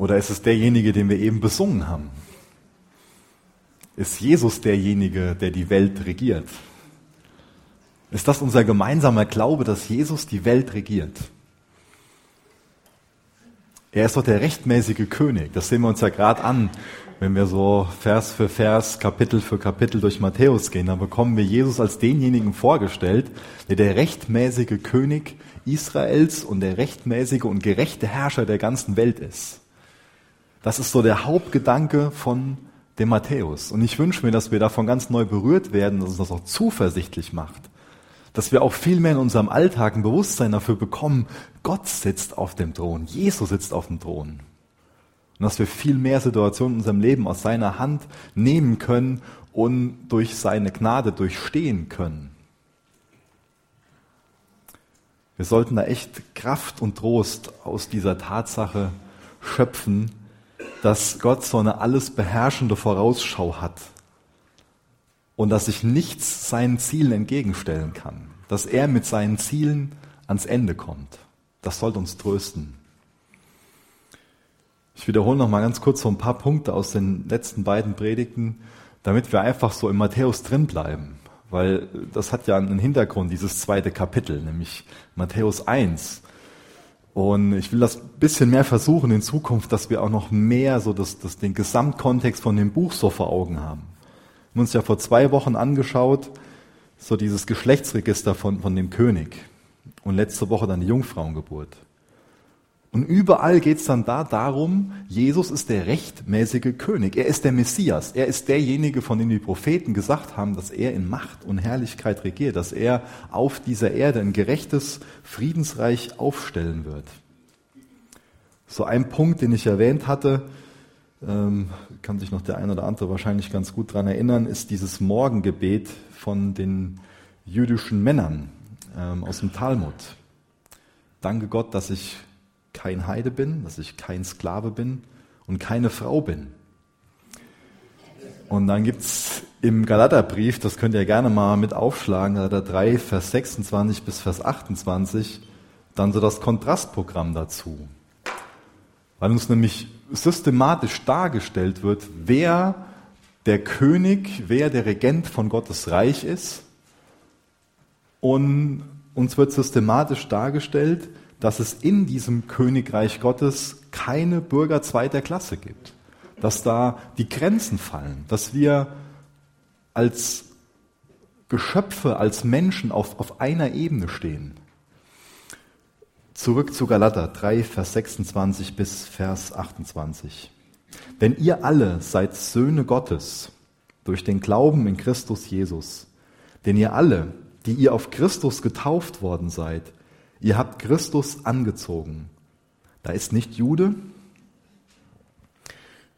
Oder ist es derjenige, den wir eben besungen haben? Ist Jesus derjenige, der die Welt regiert? Ist das unser gemeinsamer Glaube, dass Jesus die Welt regiert? Er ist doch der rechtmäßige König. Das sehen wir uns ja gerade an, wenn wir so Vers für Vers, Kapitel für Kapitel durch Matthäus gehen. Da bekommen wir Jesus als denjenigen vorgestellt, der der rechtmäßige König Israels und der rechtmäßige und gerechte Herrscher der ganzen Welt ist. Das ist so der Hauptgedanke von dem Matthäus. Und ich wünsche mir, dass wir davon ganz neu berührt werden, dass uns das auch zuversichtlich macht dass wir auch viel mehr in unserem Alltag ein Bewusstsein dafür bekommen, Gott sitzt auf dem Thron, Jesus sitzt auf dem Thron. Und dass wir viel mehr Situationen in unserem Leben aus seiner Hand nehmen können und durch seine Gnade durchstehen können. Wir sollten da echt Kraft und Trost aus dieser Tatsache schöpfen, dass Gott so eine alles beherrschende Vorausschau hat und dass sich nichts seinen Zielen entgegenstellen kann, dass er mit seinen Zielen ans Ende kommt. Das sollte uns trösten. Ich wiederhole noch mal ganz kurz so ein paar Punkte aus den letzten beiden Predigten, damit wir einfach so im Matthäus drin bleiben, weil das hat ja einen Hintergrund, dieses zweite Kapitel, nämlich Matthäus 1. Und ich will das bisschen mehr versuchen in Zukunft, dass wir auch noch mehr so das, das, den Gesamtkontext von dem Buch so vor Augen haben haben uns ja vor zwei Wochen angeschaut, so dieses Geschlechtsregister von, von dem König. Und letzte Woche dann die Jungfrauengeburt. Und überall geht es dann da darum, Jesus ist der rechtmäßige König. Er ist der Messias. Er ist derjenige, von dem die Propheten gesagt haben, dass er in Macht und Herrlichkeit regiert, dass er auf dieser Erde ein gerechtes Friedensreich aufstellen wird. So ein Punkt, den ich erwähnt hatte, ähm, kann sich noch der eine oder andere wahrscheinlich ganz gut daran erinnern, ist dieses Morgengebet von den jüdischen Männern ähm, aus dem Talmud. Danke Gott, dass ich kein Heide bin, dass ich kein Sklave bin und keine Frau bin. Und dann gibt's im Galaterbrief, das könnt ihr gerne mal mit aufschlagen, Galater 3, Vers 26 bis Vers 28, dann so das Kontrastprogramm dazu. Weil uns nämlich systematisch dargestellt wird, wer der König, wer der Regent von Gottes Reich ist. Und uns wird systematisch dargestellt, dass es in diesem Königreich Gottes keine Bürger zweiter Klasse gibt. Dass da die Grenzen fallen, dass wir als Geschöpfe, als Menschen auf, auf einer Ebene stehen. Zurück zu Galater 3, Vers 26 bis Vers 28. Denn ihr alle seid Söhne Gottes durch den Glauben in Christus Jesus. Denn ihr alle, die ihr auf Christus getauft worden seid, ihr habt Christus angezogen. Da ist nicht Jude.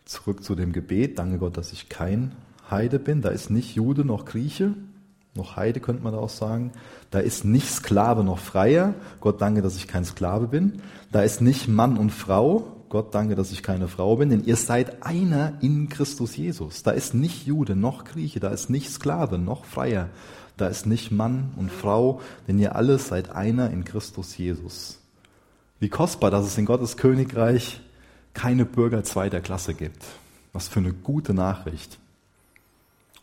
Zurück zu dem Gebet. Danke Gott, dass ich kein Heide bin. Da ist nicht Jude noch Grieche noch Heide könnte man da auch sagen. Da ist nicht Sklave noch Freier. Gott danke, dass ich kein Sklave bin. Da ist nicht Mann und Frau. Gott danke, dass ich keine Frau bin, denn ihr seid einer in Christus Jesus. Da ist nicht Jude noch Grieche, da ist nicht Sklave noch Freier. Da ist nicht Mann und Frau, denn ihr alle seid einer in Christus Jesus. Wie kostbar, dass es in Gottes Königreich keine Bürger zweiter Klasse gibt. Was für eine gute Nachricht.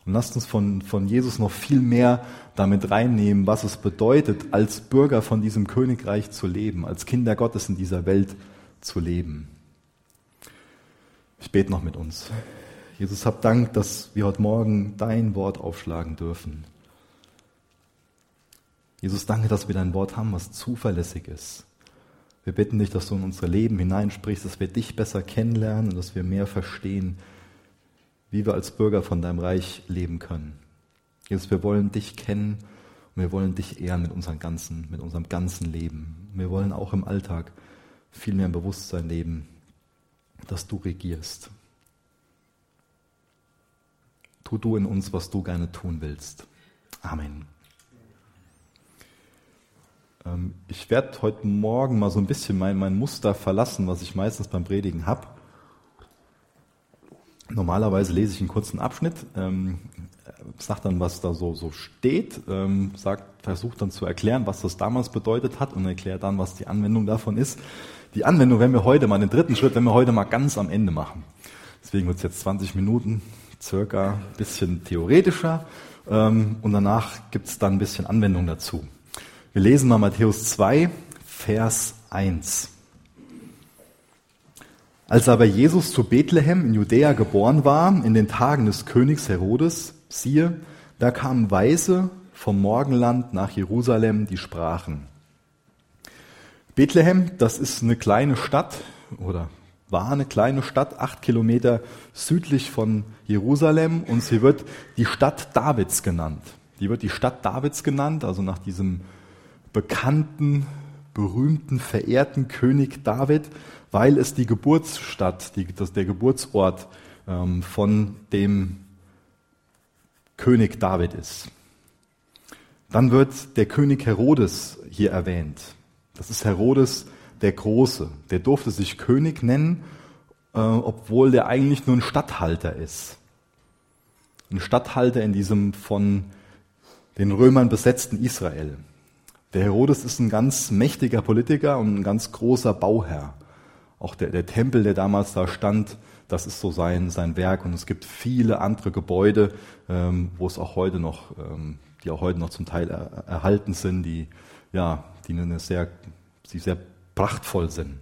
Und lasst uns von, von Jesus noch viel mehr damit reinnehmen, was es bedeutet, als Bürger von diesem Königreich zu leben, als Kinder Gottes in dieser Welt zu leben. Ich bete noch mit uns. Jesus, hab Dank, dass wir heute Morgen dein Wort aufschlagen dürfen. Jesus, danke, dass wir dein Wort haben, was zuverlässig ist. Wir bitten dich, dass du in unser Leben hineinsprichst, dass wir dich besser kennenlernen und dass wir mehr verstehen, wie wir als Bürger von deinem Reich leben können. Jesus, wir wollen dich kennen und wir wollen dich ehren mit unserem ganzen, mit unserem ganzen Leben. Wir wollen auch im Alltag viel mehr im Bewusstsein leben, dass du regierst. Tu du in uns, was du gerne tun willst. Amen. Ähm, ich werde heute Morgen mal so ein bisschen mein, mein Muster verlassen, was ich meistens beim Predigen habe. Normalerweise lese ich einen kurzen Abschnitt, ähm, sage dann, was da so, so steht, ähm, versuche dann zu erklären, was das damals bedeutet hat und erkläre dann, was die Anwendung davon ist. Die Anwendung werden wir heute mal, den dritten Schritt werden wir heute mal ganz am Ende machen. Deswegen wird es jetzt 20 Minuten, circa ein bisschen theoretischer ähm, und danach gibt es dann ein bisschen Anwendung dazu. Wir lesen mal Matthäus 2, Vers 1. Als aber Jesus zu Bethlehem in Judäa geboren war, in den Tagen des Königs Herodes, siehe, da kamen Weise vom Morgenland nach Jerusalem, die sprachen. Bethlehem, das ist eine kleine Stadt oder war eine kleine Stadt, acht Kilometer südlich von Jerusalem und sie wird die Stadt Davids genannt. Die wird die Stadt Davids genannt, also nach diesem bekannten, berühmten, verehrten König David, weil es die Geburtsstadt, die, das, der Geburtsort ähm, von dem König David ist. Dann wird der König Herodes hier erwähnt. Das ist Herodes der Große. Der durfte sich König nennen, äh, obwohl der eigentlich nur ein Statthalter ist. Ein Statthalter in diesem von den Römern besetzten Israel. Der Herodes ist ein ganz mächtiger Politiker und ein ganz großer Bauherr. Auch der, der Tempel, der damals da stand, das ist so sein, sein Werk. Und es gibt viele andere Gebäude, ähm, wo es auch heute noch, ähm, die auch heute noch zum Teil er, erhalten sind, die, ja, die eine sehr, die sehr prachtvoll sind.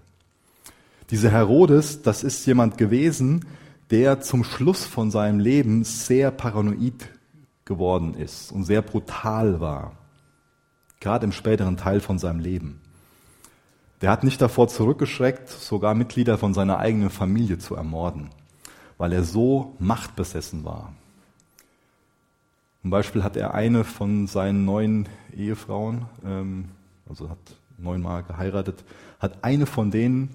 Dieser Herodes, das ist jemand gewesen, der zum Schluss von seinem Leben sehr paranoid geworden ist und sehr brutal war. Gerade im späteren Teil von seinem Leben. Der hat nicht davor zurückgeschreckt, sogar Mitglieder von seiner eigenen Familie zu ermorden, weil er so machtbesessen war. Zum Beispiel hat er eine von seinen neun Ehefrauen, ähm, also hat neunmal geheiratet, hat eine von denen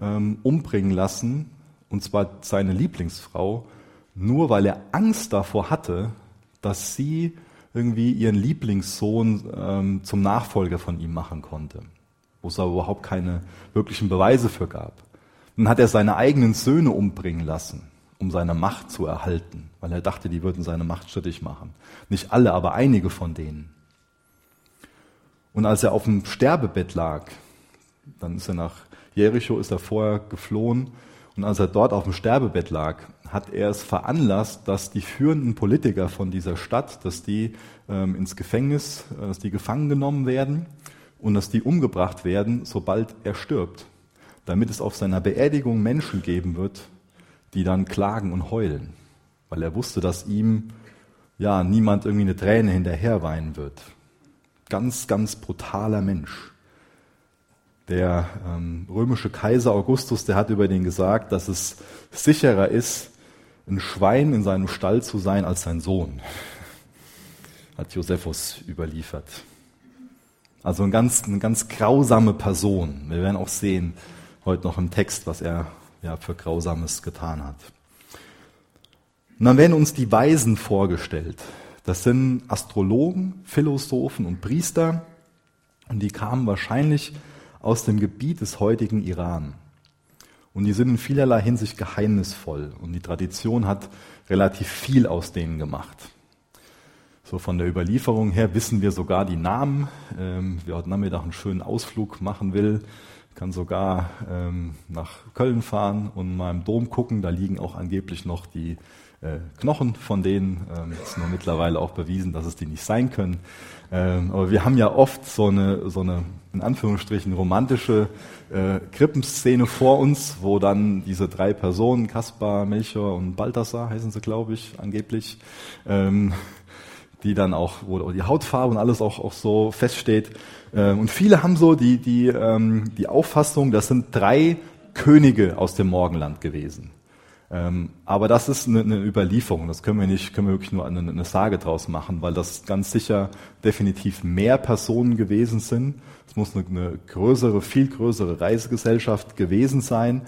ähm, umbringen lassen, und zwar seine Lieblingsfrau, nur weil er Angst davor hatte, dass sie irgendwie ihren Lieblingssohn ähm, zum Nachfolger von ihm machen konnte wo es aber überhaupt keine wirklichen Beweise für gab. Dann hat er seine eigenen Söhne umbringen lassen, um seine Macht zu erhalten, weil er dachte, die würden seine Macht schrittig machen. Nicht alle, aber einige von denen. Und als er auf dem Sterbebett lag, dann ist er nach Jericho, ist er vorher geflohen, und als er dort auf dem Sterbebett lag, hat er es veranlasst, dass die führenden Politiker von dieser Stadt, dass die ähm, ins Gefängnis, äh, dass die gefangen genommen werden und dass die umgebracht werden, sobald er stirbt, damit es auf seiner Beerdigung Menschen geben wird, die dann klagen und heulen, weil er wusste, dass ihm ja niemand irgendwie eine Träne hinterher weinen wird. Ganz, ganz brutaler Mensch. Der ähm, römische Kaiser Augustus, der hat über den gesagt, dass es sicherer ist, ein Schwein in seinem Stall zu sein als sein Sohn. Hat Josephus überliefert. Also eine ganz, eine ganz grausame Person. Wir werden auch sehen heute noch im Text, was er ja, für Grausames getan hat. Und dann werden uns die Weisen vorgestellt. Das sind Astrologen, Philosophen und Priester. Und die kamen wahrscheinlich aus dem Gebiet des heutigen Iran. Und die sind in vielerlei Hinsicht geheimnisvoll. Und die Tradition hat relativ viel aus denen gemacht. So von der Überlieferung her wissen wir sogar die Namen. Ähm, wer heute Nachmittag einen schönen Ausflug machen will, kann sogar ähm, nach Köln fahren und mal im Dom gucken. Da liegen auch angeblich noch die Knochen von denen. Ähm, ist nur mittlerweile auch bewiesen, dass es die nicht sein können. Ähm, aber wir haben ja oft so eine, so eine in Anführungsstrichen romantische äh, Krippenszene vor uns, wo dann diese drei Personen, Kaspar, Melchior und Balthasar heißen sie, glaube ich, angeblich, ähm, die dann auch, wo die Hautfarbe und alles auch, auch so feststeht. Ähm, und viele haben so die, die, ähm, die Auffassung, das sind drei Könige aus dem Morgenland gewesen. Ähm, aber das ist eine, eine Überlieferung. Das können wir nicht, können wir wirklich nur eine, eine Sage draus machen, weil das ganz sicher definitiv mehr Personen gewesen sind. Es muss eine, eine größere, viel größere Reisegesellschaft gewesen sein.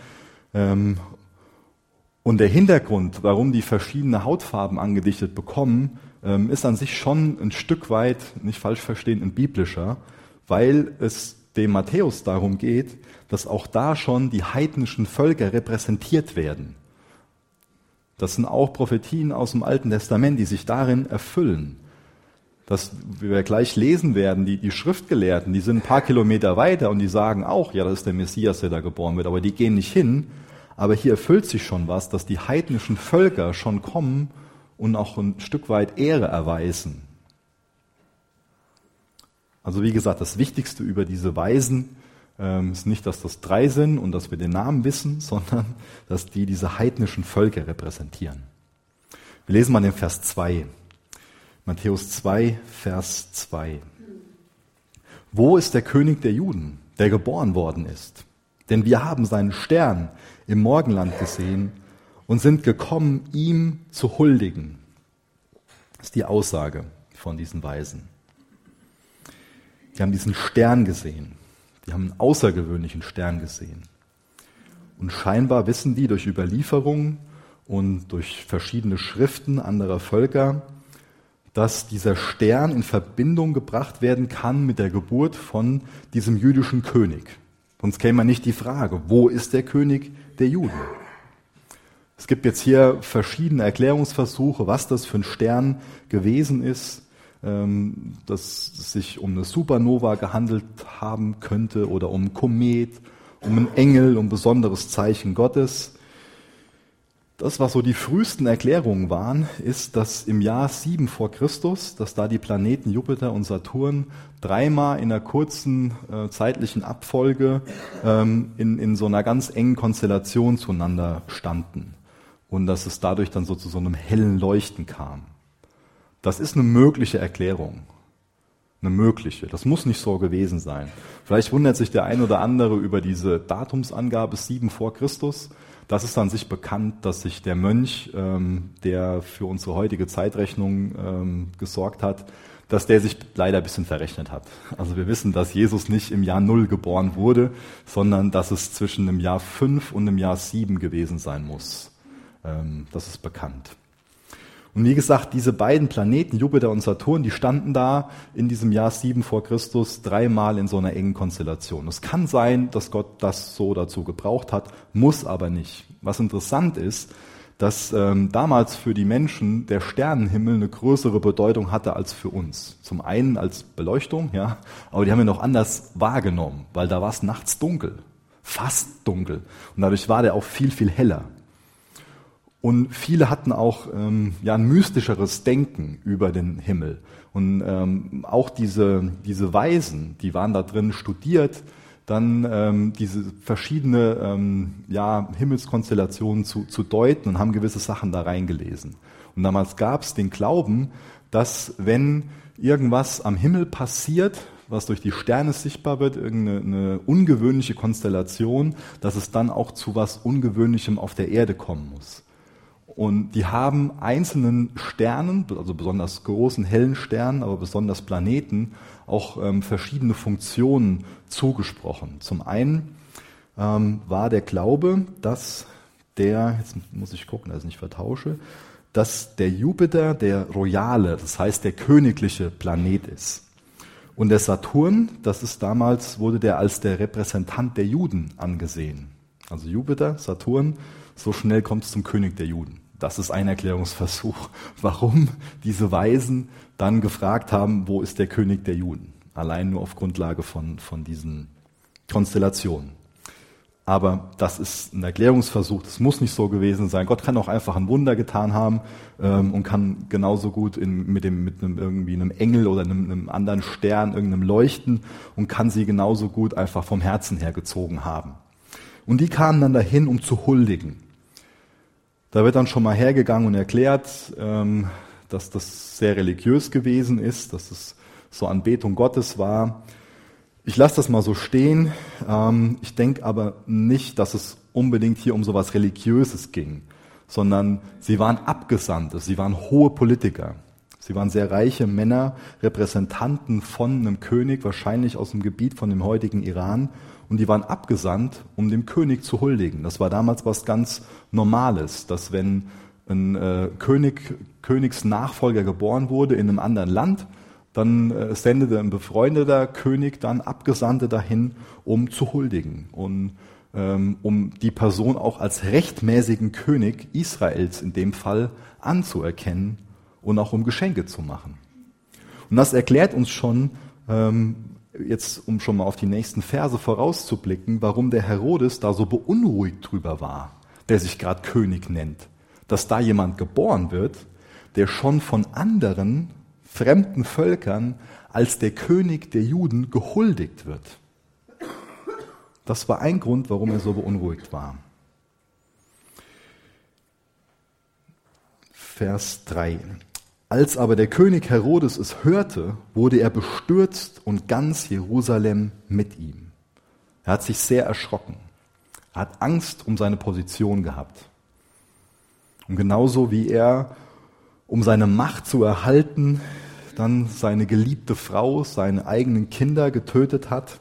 Und der Hintergrund, warum die verschiedene Hautfarben angedichtet bekommen, ähm, ist an sich schon ein Stück weit, nicht falsch verstehen, ein biblischer, weil es dem Matthäus darum geht, dass auch da schon die heidnischen Völker repräsentiert werden. Das sind auch Prophetien aus dem Alten Testament, die sich darin erfüllen. dass wir gleich lesen werden, die, die Schriftgelehrten, die sind ein paar Kilometer weiter und die sagen auch, ja, das ist der Messias, der da geboren wird, aber die gehen nicht hin. Aber hier erfüllt sich schon was, dass die heidnischen Völker schon kommen und auch ein Stück weit Ehre erweisen. Also wie gesagt, das Wichtigste über diese Weisen ähm, ist nicht, dass das drei sind und dass wir den Namen wissen, sondern dass die diese heidnischen Völker repräsentieren. Wir lesen mal den Vers 2. Matthäus 2, Vers 2. Wo ist der König der Juden, der geboren worden ist? Denn wir haben seinen Stern im Morgenland gesehen und sind gekommen, ihm zu huldigen. Das ist die Aussage von diesen Weisen. Die haben diesen Stern gesehen. Die haben einen außergewöhnlichen Stern gesehen. Und scheinbar wissen die durch Überlieferungen und durch verschiedene Schriften anderer Völker, dass dieser Stern in Verbindung gebracht werden kann mit der Geburt von diesem jüdischen König. Sonst käme man nicht die Frage, wo ist der König der Juden? Es gibt jetzt hier verschiedene Erklärungsversuche, was das für ein Stern gewesen ist, dass es sich um eine Supernova gehandelt haben könnte oder um ein Komet, um einen Engel, um ein besonderes Zeichen Gottes. Das, was so die frühesten Erklärungen waren, ist, dass im Jahr 7 vor Christus, dass da die Planeten Jupiter und Saturn dreimal in einer kurzen äh, zeitlichen Abfolge ähm, in, in so einer ganz engen Konstellation zueinander standen und dass es dadurch dann so zu so einem hellen Leuchten kam. Das ist eine mögliche Erklärung. Eine mögliche. Das muss nicht so gewesen sein. Vielleicht wundert sich der ein oder andere über diese Datumsangabe 7 vor Christus. Das ist an sich bekannt, dass sich der Mönch, ähm, der für unsere heutige Zeitrechnung ähm, gesorgt hat, dass der sich leider ein bisschen verrechnet hat. Also wir wissen, dass Jesus nicht im Jahr Null geboren wurde, sondern dass es zwischen dem Jahr 5 und dem Jahr 7 gewesen sein muss. Ähm, das ist bekannt. Und wie gesagt, diese beiden Planeten, Jupiter und Saturn, die standen da in diesem Jahr 7 vor Christus dreimal in so einer engen Konstellation. Es kann sein, dass Gott das so dazu gebraucht hat, muss aber nicht. Was interessant ist, dass ähm, damals für die Menschen der Sternenhimmel eine größere Bedeutung hatte als für uns. Zum einen als Beleuchtung, ja, aber die haben wir noch anders wahrgenommen, weil da war es nachts dunkel, fast dunkel. Und dadurch war der auch viel, viel heller. Und viele hatten auch ähm, ja, ein mystischeres Denken über den Himmel. Und ähm, auch diese, diese Weisen, die waren da drin studiert, dann ähm, diese verschiedene ähm, ja, Himmelskonstellationen zu, zu deuten und haben gewisse Sachen da reingelesen. Und damals gab es den Glauben, dass wenn irgendwas am Himmel passiert, was durch die Sterne sichtbar wird, irgendeine ungewöhnliche Konstellation, dass es dann auch zu was Ungewöhnlichem auf der Erde kommen muss. Und die haben einzelnen Sternen, also besonders großen hellen Sternen, aber besonders Planeten, auch ähm, verschiedene Funktionen zugesprochen. Zum einen ähm, war der Glaube, dass der, jetzt muss ich gucken, dass ich nicht vertausche, dass der Jupiter der royale, das heißt der königliche Planet ist. Und der Saturn, das ist damals, wurde der als der Repräsentant der Juden angesehen. Also Jupiter, Saturn, so schnell kommt es zum König der Juden. Das ist ein Erklärungsversuch, warum diese Weisen dann gefragt haben, wo ist der König der Juden? Allein nur auf Grundlage von, von diesen Konstellationen. Aber das ist ein Erklärungsversuch, das muss nicht so gewesen sein. Gott kann auch einfach ein Wunder getan haben ähm, und kann genauso gut in, mit, dem, mit einem, irgendwie einem Engel oder einem, einem anderen Stern, irgendeinem Leuchten und kann sie genauso gut einfach vom Herzen her gezogen haben. Und die kamen dann dahin, um zu huldigen. Da wird dann schon mal hergegangen und erklärt, ähm, dass das sehr religiös gewesen ist, dass es so Anbetung Gottes war. Ich lasse das mal so stehen. Ähm, ich denke aber nicht, dass es unbedingt hier um so etwas Religiöses ging, sondern sie waren Abgesandte, sie waren hohe Politiker. Sie waren sehr reiche Männer, Repräsentanten von einem König, wahrscheinlich aus dem Gebiet von dem heutigen Iran und die waren abgesandt, um dem König zu huldigen. Das war damals was ganz Normales, dass wenn ein äh, König, Königsnachfolger geboren wurde in einem anderen Land, dann äh, sendete ein befreundeter König dann Abgesandte dahin, um zu huldigen und ähm, um die Person auch als rechtmäßigen König Israels in dem Fall anzuerkennen und auch um Geschenke zu machen. Und das erklärt uns schon, ähm, jetzt um schon mal auf die nächsten Verse vorauszublicken, warum der Herodes da so beunruhigt drüber war, der sich gerade König nennt. Dass da jemand geboren wird, der schon von anderen fremden Völkern als der König der Juden gehuldigt wird. Das war ein Grund, warum er so beunruhigt war. Vers 3. Als aber der König Herodes es hörte, wurde er bestürzt und ganz Jerusalem mit ihm. Er hat sich sehr erschrocken. Er hat Angst um seine Position gehabt. Und genauso wie er, um seine Macht zu erhalten, dann seine geliebte Frau, seine eigenen Kinder getötet hat,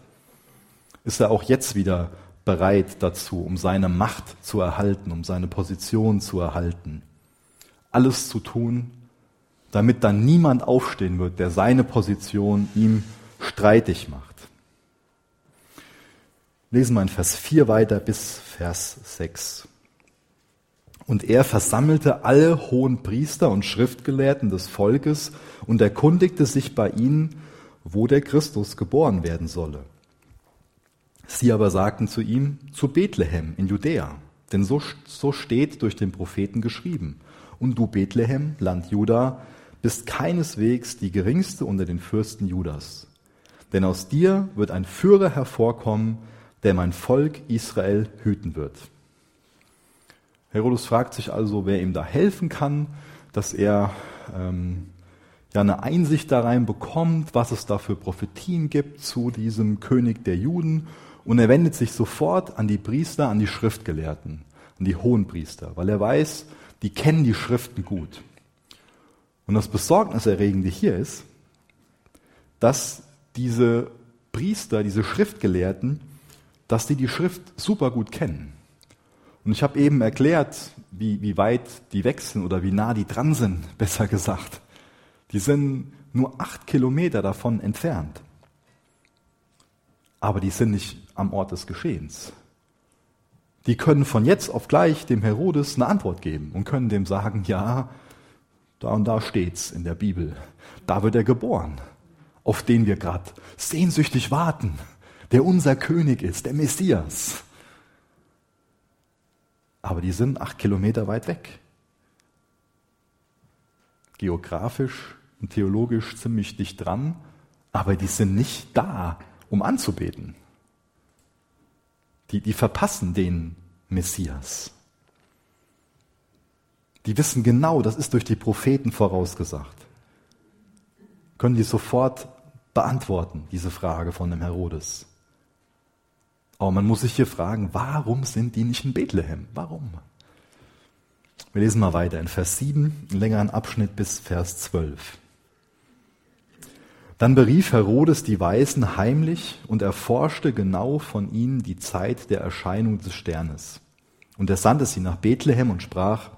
ist er auch jetzt wieder bereit dazu, um seine Macht zu erhalten, um seine Position zu erhalten. Alles zu tun, damit dann niemand aufstehen wird, der seine Position ihm streitig macht. Lesen wir in Vers 4 weiter bis Vers 6. Und er versammelte alle hohen Priester und Schriftgelehrten des Volkes und erkundigte sich bei ihnen, wo der Christus geboren werden solle. Sie aber sagten zu ihm, zu Bethlehem in Judäa, denn so, so steht durch den Propheten geschrieben. Und du Bethlehem, Land Juda, bist keineswegs die geringste unter den Fürsten Judas. Denn aus dir wird ein Führer hervorkommen, der mein Volk Israel hüten wird. Herodes fragt sich also, wer ihm da helfen kann, dass er ähm, ja eine Einsicht da rein bekommt, was es da für Prophetien gibt zu diesem König der Juden. Und er wendet sich sofort an die Priester, an die Schriftgelehrten, an die Hohenpriester, weil er weiß, die kennen die Schriften gut. Und das Besorgniserregende hier ist, dass diese Priester, diese Schriftgelehrten, dass die die Schrift super gut kennen. Und ich habe eben erklärt, wie, wie weit die wechseln oder wie nah die dran sind, besser gesagt. Die sind nur acht Kilometer davon entfernt. Aber die sind nicht am Ort des Geschehens. Die können von jetzt auf gleich dem Herodes eine Antwort geben und können dem sagen, ja, da und da steht's in der Bibel. Da wird er geboren, auf den wir gerade sehnsüchtig warten, der unser König ist, der Messias. Aber die sind acht Kilometer weit weg. Geografisch und theologisch ziemlich dicht dran, aber die sind nicht da, um anzubeten. Die, die verpassen den Messias. Die wissen genau, das ist durch die Propheten vorausgesagt. Können die sofort beantworten, diese Frage von dem Herodes. Aber man muss sich hier fragen, warum sind die nicht in Bethlehem? Warum? Wir lesen mal weiter in Vers 7, einen längeren Abschnitt bis Vers 12. Dann berief Herodes die Weisen heimlich und erforschte genau von ihnen die Zeit der Erscheinung des Sternes. Und er sandte sie nach Bethlehem und sprach,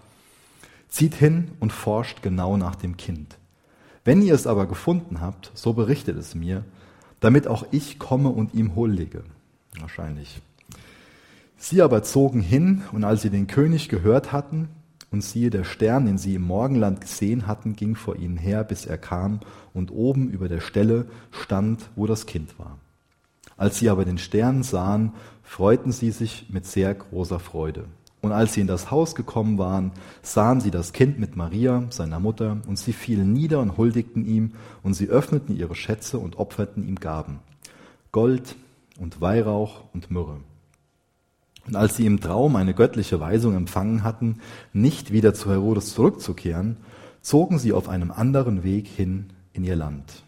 Zieht hin und forscht genau nach dem Kind. Wenn ihr es aber gefunden habt, so berichtet es mir, damit auch ich komme und ihm huldige. Wahrscheinlich. Sie aber zogen hin, und als sie den König gehört hatten, und siehe, der Stern, den sie im Morgenland gesehen hatten, ging vor ihnen her, bis er kam und oben über der Stelle stand, wo das Kind war. Als sie aber den Stern sahen, freuten sie sich mit sehr großer Freude. Und als sie in das Haus gekommen waren, sahen sie das Kind mit Maria, seiner Mutter, und sie fielen nieder und huldigten ihm, und sie öffneten ihre Schätze und opferten ihm Gaben. Gold und Weihrauch und Myrrhe. Und als sie im Traum eine göttliche Weisung empfangen hatten, nicht wieder zu Herodes zurückzukehren, zogen sie auf einem anderen Weg hin in ihr Land.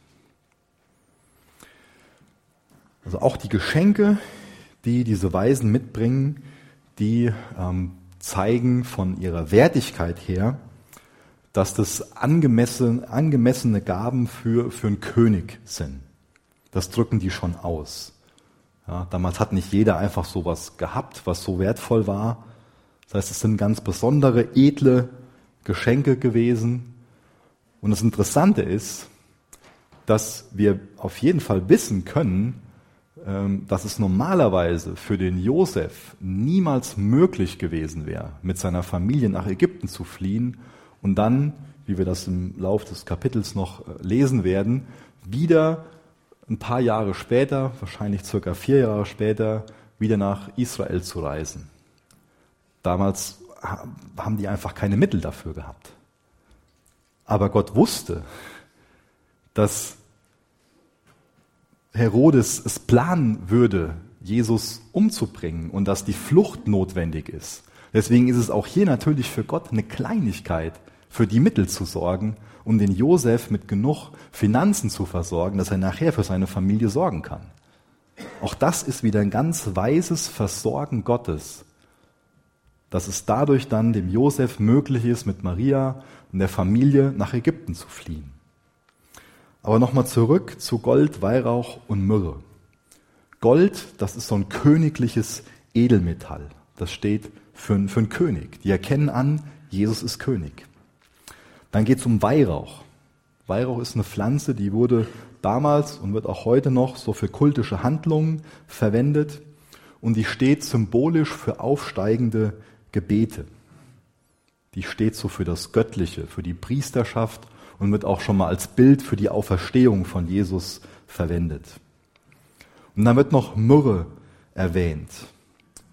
Also auch die Geschenke, die diese Weisen mitbringen, die ähm, zeigen von ihrer Wertigkeit her, dass das angemessen, angemessene Gaben für, für einen König sind. Das drücken die schon aus. Ja, damals hat nicht jeder einfach sowas gehabt, was so wertvoll war. Das heißt, es sind ganz besondere, edle Geschenke gewesen. Und das Interessante ist, dass wir auf jeden Fall wissen können, dass es normalerweise für den Josef niemals möglich gewesen wäre, mit seiner Familie nach Ägypten zu fliehen und dann wie wir das im Lauf des Kapitels noch äh, lesen werden, wieder ein paar Jahre später, wahrscheinlich circa vier Jahre später, wieder nach Israel zu reisen. Damals haben die einfach keine Mittel dafür gehabt. Aber Gott wusste, dass Herodes es planen würde, Jesus umzubringen und dass die Flucht notwendig ist. Deswegen ist es auch hier natürlich für Gott eine Kleinigkeit, für die Mittel zu sorgen und den Josef mit genug Finanzen zu versorgen, dass er nachher für seine Familie sorgen kann. Auch das ist wieder ein ganz weises Versorgen Gottes, dass es dadurch dann dem Josef möglich ist, mit Maria und der Familie nach Ägypten zu fliehen. Aber nochmal zurück zu Gold, Weihrauch und Myrrhe. Gold, das ist so ein königliches Edelmetall. Das steht für, für einen König. Die erkennen an, Jesus ist König. Dann geht es um Weihrauch. Weihrauch ist eine Pflanze, die wurde damals und wird auch heute noch so für kultische Handlungen verwendet und die steht symbolisch für aufsteigende Gebete. Die steht so für das Göttliche, für die Priesterschaft und wird auch schon mal als Bild für die Auferstehung von Jesus verwendet. Und dann wird noch Myrrhe erwähnt.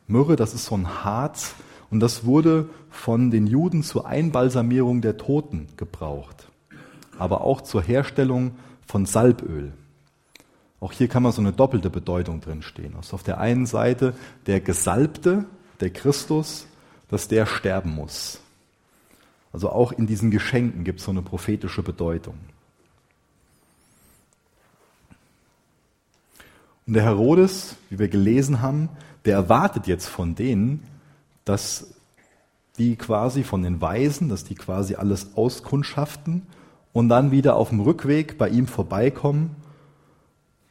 Myrrhe, das ist so ein Harz und das wurde von den Juden zur Einbalsamierung der Toten gebraucht, aber auch zur Herstellung von Salböl. Auch hier kann man so eine doppelte Bedeutung drinstehen. Also auf der einen Seite der Gesalbte, der Christus, dass der sterben muss. Also auch in diesen Geschenken gibt es so eine prophetische Bedeutung. Und der Herodes, wie wir gelesen haben, der erwartet jetzt von denen, dass die quasi von den Weisen, dass die quasi alles auskundschaften und dann wieder auf dem Rückweg bei ihm vorbeikommen,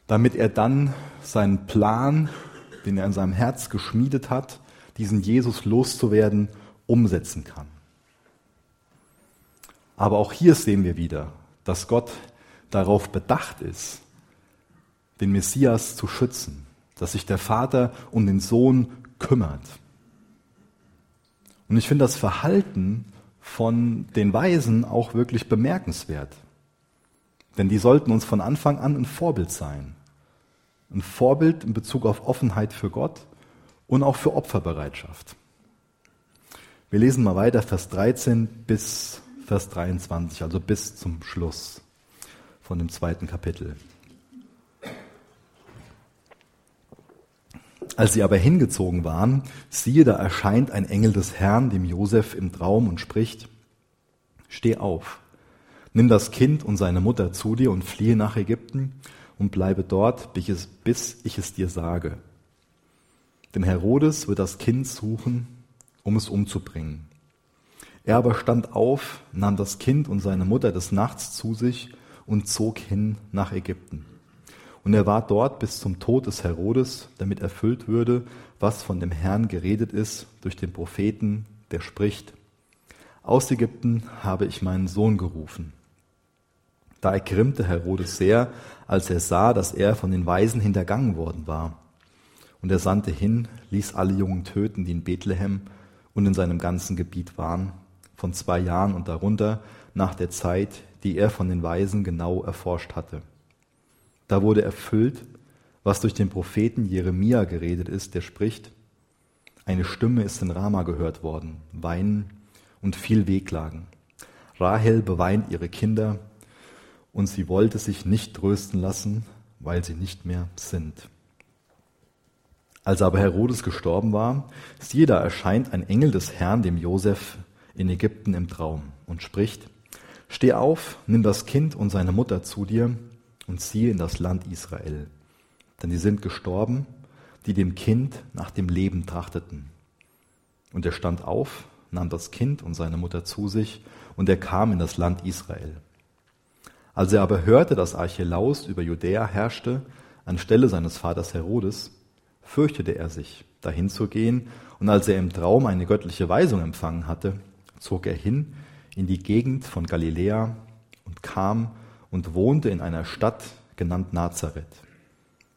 damit er dann seinen Plan, den er in seinem Herz geschmiedet hat, diesen Jesus loszuwerden, umsetzen kann. Aber auch hier sehen wir wieder, dass Gott darauf bedacht ist, den Messias zu schützen, dass sich der Vater um den Sohn kümmert. Und ich finde das Verhalten von den Weisen auch wirklich bemerkenswert. Denn die sollten uns von Anfang an ein Vorbild sein. Ein Vorbild in Bezug auf Offenheit für Gott und auch für Opferbereitschaft. Wir lesen mal weiter, Vers 13 bis Vers 23, also bis zum Schluss von dem zweiten Kapitel. Als sie aber hingezogen waren, siehe, da erscheint ein Engel des Herrn dem Josef im Traum und spricht, steh auf, nimm das Kind und seine Mutter zu dir und fliehe nach Ägypten und bleibe dort, bis ich es dir sage. Denn Herodes wird das Kind suchen, um es umzubringen. Er aber stand auf, nahm das Kind und seine Mutter des Nachts zu sich und zog hin nach Ägypten. Und er war dort bis zum Tod des Herodes, damit erfüllt würde, was von dem Herrn geredet ist durch den Propheten, der spricht, aus Ägypten habe ich meinen Sohn gerufen. Da ergrimmte Herodes sehr, als er sah, dass er von den Weisen hintergangen worden war. Und er sandte hin, ließ alle Jungen töten, die in Bethlehem und in seinem ganzen Gebiet waren, von zwei Jahren und darunter, nach der Zeit, die er von den Weisen genau erforscht hatte. Da wurde erfüllt, was durch den Propheten Jeremia geredet ist, der spricht, eine Stimme ist in Rama gehört worden, Weinen und viel Wehklagen. Rahel beweint ihre Kinder und sie wollte sich nicht trösten lassen, weil sie nicht mehr sind. Als aber Herodes gestorben war, siehe, da erscheint ein Engel des Herrn dem Josef in Ägypten im Traum und spricht, Steh auf, nimm das Kind und seine Mutter zu dir und ziehe in das Land Israel. Denn sie sind gestorben, die dem Kind nach dem Leben trachteten. Und er stand auf, nahm das Kind und seine Mutter zu sich, und er kam in das Land Israel. Als er aber hörte, dass Archelaus über Judäa herrschte, anstelle seines Vaters Herodes, fürchtete er sich, dahin zu gehen, und als er im Traum eine göttliche Weisung empfangen hatte, zog er hin in die Gegend von Galiläa und kam und wohnte in einer Stadt genannt Nazareth,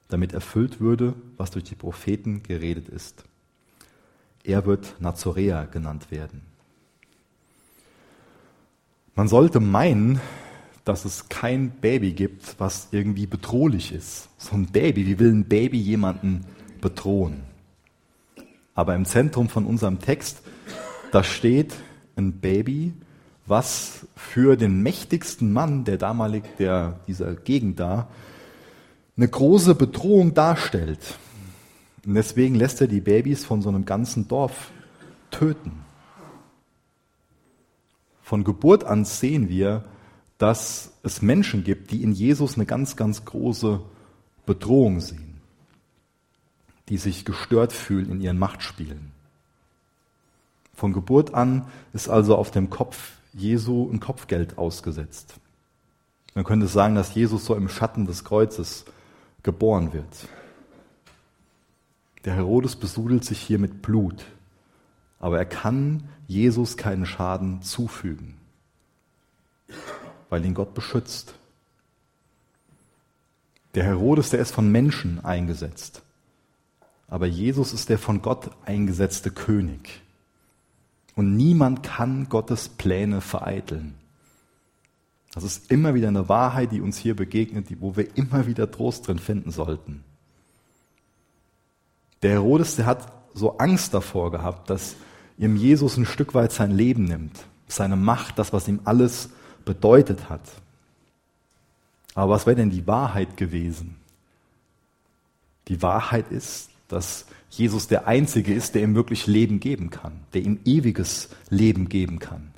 damit erfüllt würde, was durch die Propheten geredet ist. Er wird Nazorea genannt werden. Man sollte meinen, dass es kein Baby gibt, was irgendwie bedrohlich ist. So ein Baby, wie will ein Baby jemanden bedrohen? Aber im Zentrum von unserem Text, da steht ein Baby, was für den mächtigsten Mann der damalig der dieser Gegend da eine große Bedrohung darstellt. Und deswegen lässt er die Babys von so einem ganzen Dorf töten. Von Geburt an sehen wir, dass es Menschen gibt, die in Jesus eine ganz, ganz große Bedrohung sehen, die sich gestört fühlen in ihren Machtspielen. Von Geburt an ist also auf dem Kopf Jesu ein Kopfgeld ausgesetzt. Man könnte sagen, dass Jesus so im Schatten des Kreuzes geboren wird. Der Herodes besudelt sich hier mit Blut, aber er kann Jesus keinen Schaden zufügen, weil ihn Gott beschützt. Der Herodes, der ist von Menschen eingesetzt, aber Jesus ist der von Gott eingesetzte König. Und niemand kann Gottes Pläne vereiteln. Das ist immer wieder eine Wahrheit, die uns hier begegnet, wo wir immer wieder Trost drin finden sollten. Der Herodes, der hat so Angst davor gehabt, dass ihm Jesus ein Stück weit sein Leben nimmt, seine Macht, das, was ihm alles bedeutet hat. Aber was wäre denn die Wahrheit gewesen? Die Wahrheit ist, dass Jesus der Einzige ist, der ihm wirklich Leben geben kann, der ihm ewiges Leben geben kann.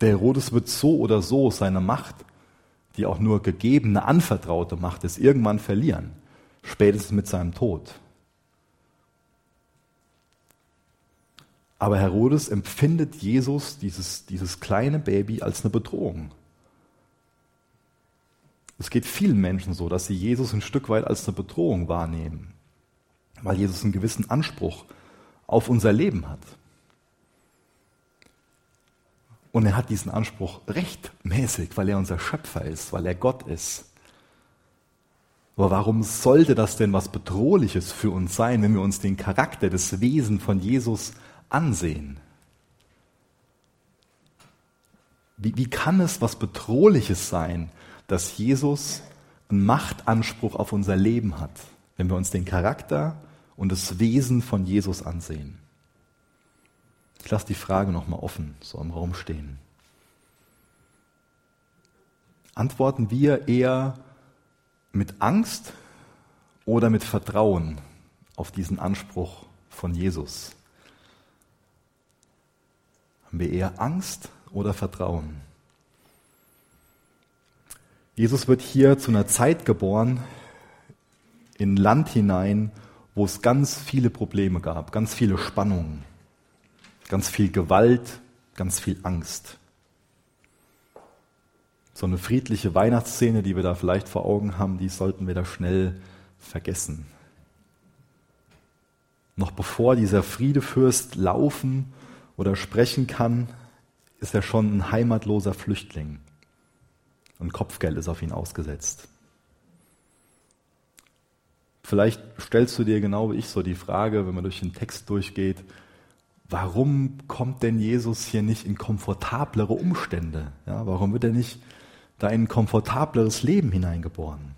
Der Herodes wird so oder so seine Macht, die auch nur gegebene, anvertraute Macht ist, irgendwann verlieren, spätestens mit seinem Tod. Aber Herodes empfindet Jesus, dieses, dieses kleine Baby, als eine Bedrohung. Es geht vielen Menschen so, dass sie Jesus ein Stück weit als eine Bedrohung wahrnehmen, weil Jesus einen gewissen Anspruch auf unser Leben hat. Und er hat diesen Anspruch rechtmäßig, weil er unser Schöpfer ist, weil er Gott ist. Aber warum sollte das denn was Bedrohliches für uns sein, wenn wir uns den Charakter, das Wesen von Jesus ansehen. Wie, wie kann es was Bedrohliches sein, dass Jesus einen Machtanspruch auf unser Leben hat, wenn wir uns den Charakter und das Wesen von Jesus ansehen? Ich lasse die Frage nochmal offen, so im Raum stehen. Antworten wir eher mit Angst oder mit Vertrauen auf diesen Anspruch von Jesus? Haben wir eher Angst oder Vertrauen? Jesus wird hier zu einer Zeit geboren, in Land hinein, wo es ganz viele Probleme gab, ganz viele Spannungen, ganz viel Gewalt, ganz viel Angst. So eine friedliche Weihnachtsszene, die wir da vielleicht vor Augen haben, die sollten wir da schnell vergessen. Noch bevor dieser Friedefürst laufen oder sprechen kann, ist er schon ein heimatloser Flüchtling. Und Kopfgeld ist auf ihn ausgesetzt. Vielleicht stellst du dir genau wie ich so die Frage, wenn man durch den Text durchgeht, warum kommt denn Jesus hier nicht in komfortablere Umstände? Ja, warum wird er nicht da in ein komfortableres Leben hineingeboren?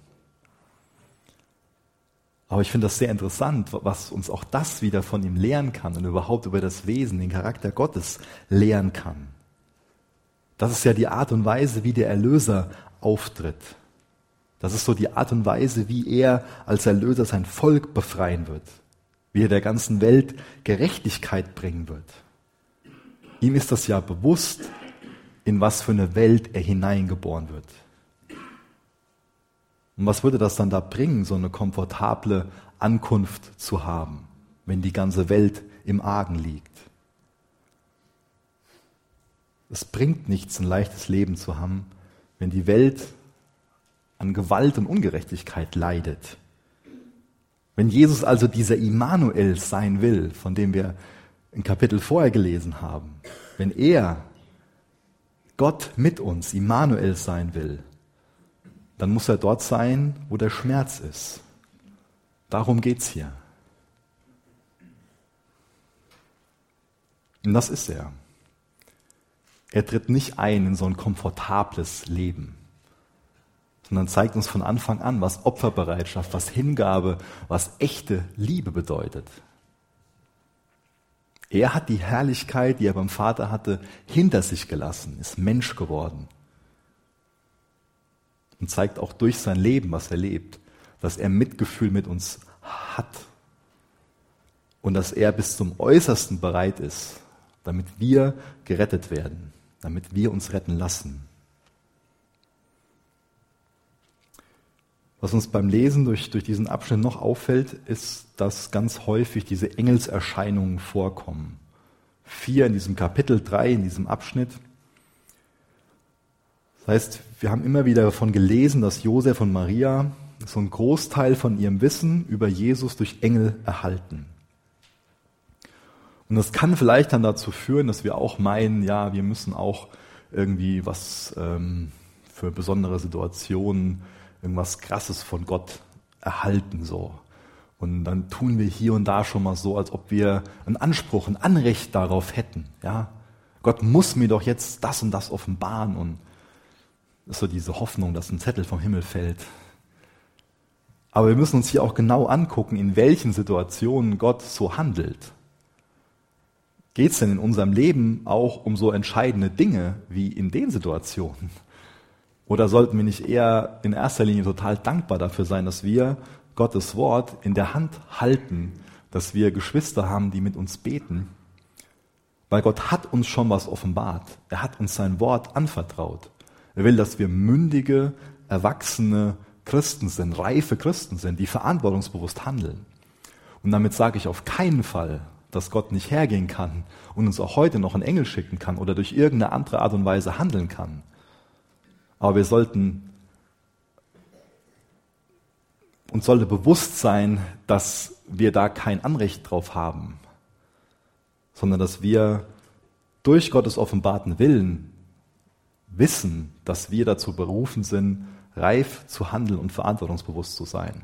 Aber ich finde das sehr interessant, was uns auch das wieder von ihm lehren kann und überhaupt über das Wesen, den Charakter Gottes lehren kann. Das ist ja die Art und Weise, wie der Erlöser auftritt. Das ist so die Art und Weise, wie er als Erlöser sein Volk befreien wird, wie er der ganzen Welt Gerechtigkeit bringen wird. Ihm ist das ja bewusst, in was für eine Welt er hineingeboren wird. Und was würde das dann da bringen, so eine komfortable Ankunft zu haben, wenn die ganze Welt im Argen liegt? Es bringt nichts, ein leichtes Leben zu haben, wenn die Welt an Gewalt und Ungerechtigkeit leidet. Wenn Jesus also dieser Immanuel sein will, von dem wir ein Kapitel vorher gelesen haben, wenn er Gott mit uns, Immanuel sein will, dann muss er dort sein, wo der Schmerz ist. Darum geht es hier. Und das ist er. Er tritt nicht ein in so ein komfortables Leben, sondern zeigt uns von Anfang an, was Opferbereitschaft, was Hingabe, was echte Liebe bedeutet. Er hat die Herrlichkeit, die er beim Vater hatte, hinter sich gelassen, ist Mensch geworden und zeigt auch durch sein Leben, was er lebt, dass er Mitgefühl mit uns hat und dass er bis zum Äußersten bereit ist, damit wir gerettet werden, damit wir uns retten lassen. Was uns beim Lesen durch, durch diesen Abschnitt noch auffällt, ist, dass ganz häufig diese Engelserscheinungen vorkommen. Vier in diesem Kapitel, drei in diesem Abschnitt. Das heißt, wir haben immer wieder davon gelesen, dass Josef und Maria so einen Großteil von ihrem Wissen über Jesus durch Engel erhalten. Und das kann vielleicht dann dazu führen, dass wir auch meinen, ja, wir müssen auch irgendwie was ähm, für besondere Situationen irgendwas Krasses von Gott erhalten so. Und dann tun wir hier und da schon mal so, als ob wir einen Anspruch, ein Anrecht darauf hätten. Ja, Gott muss mir doch jetzt das und das offenbaren und das ist so diese Hoffnung, dass ein Zettel vom Himmel fällt. Aber wir müssen uns hier auch genau angucken, in welchen Situationen Gott so handelt. Geht es denn in unserem Leben auch um so entscheidende Dinge wie in den Situationen? Oder sollten wir nicht eher in erster Linie total dankbar dafür sein, dass wir Gottes Wort in der Hand halten, dass wir Geschwister haben, die mit uns beten? Weil Gott hat uns schon was offenbart. Er hat uns sein Wort anvertraut. Er will, dass wir mündige, erwachsene Christen sind, reife Christen sind, die verantwortungsbewusst handeln. Und damit sage ich auf keinen Fall, dass Gott nicht hergehen kann und uns auch heute noch einen Engel schicken kann oder durch irgendeine andere Art und Weise handeln kann. Aber wir sollten uns sollte bewusst sein, dass wir da kein Anrecht drauf haben, sondern dass wir durch Gottes offenbarten Willen wissen, dass wir dazu berufen sind, reif zu handeln und verantwortungsbewusst zu sein.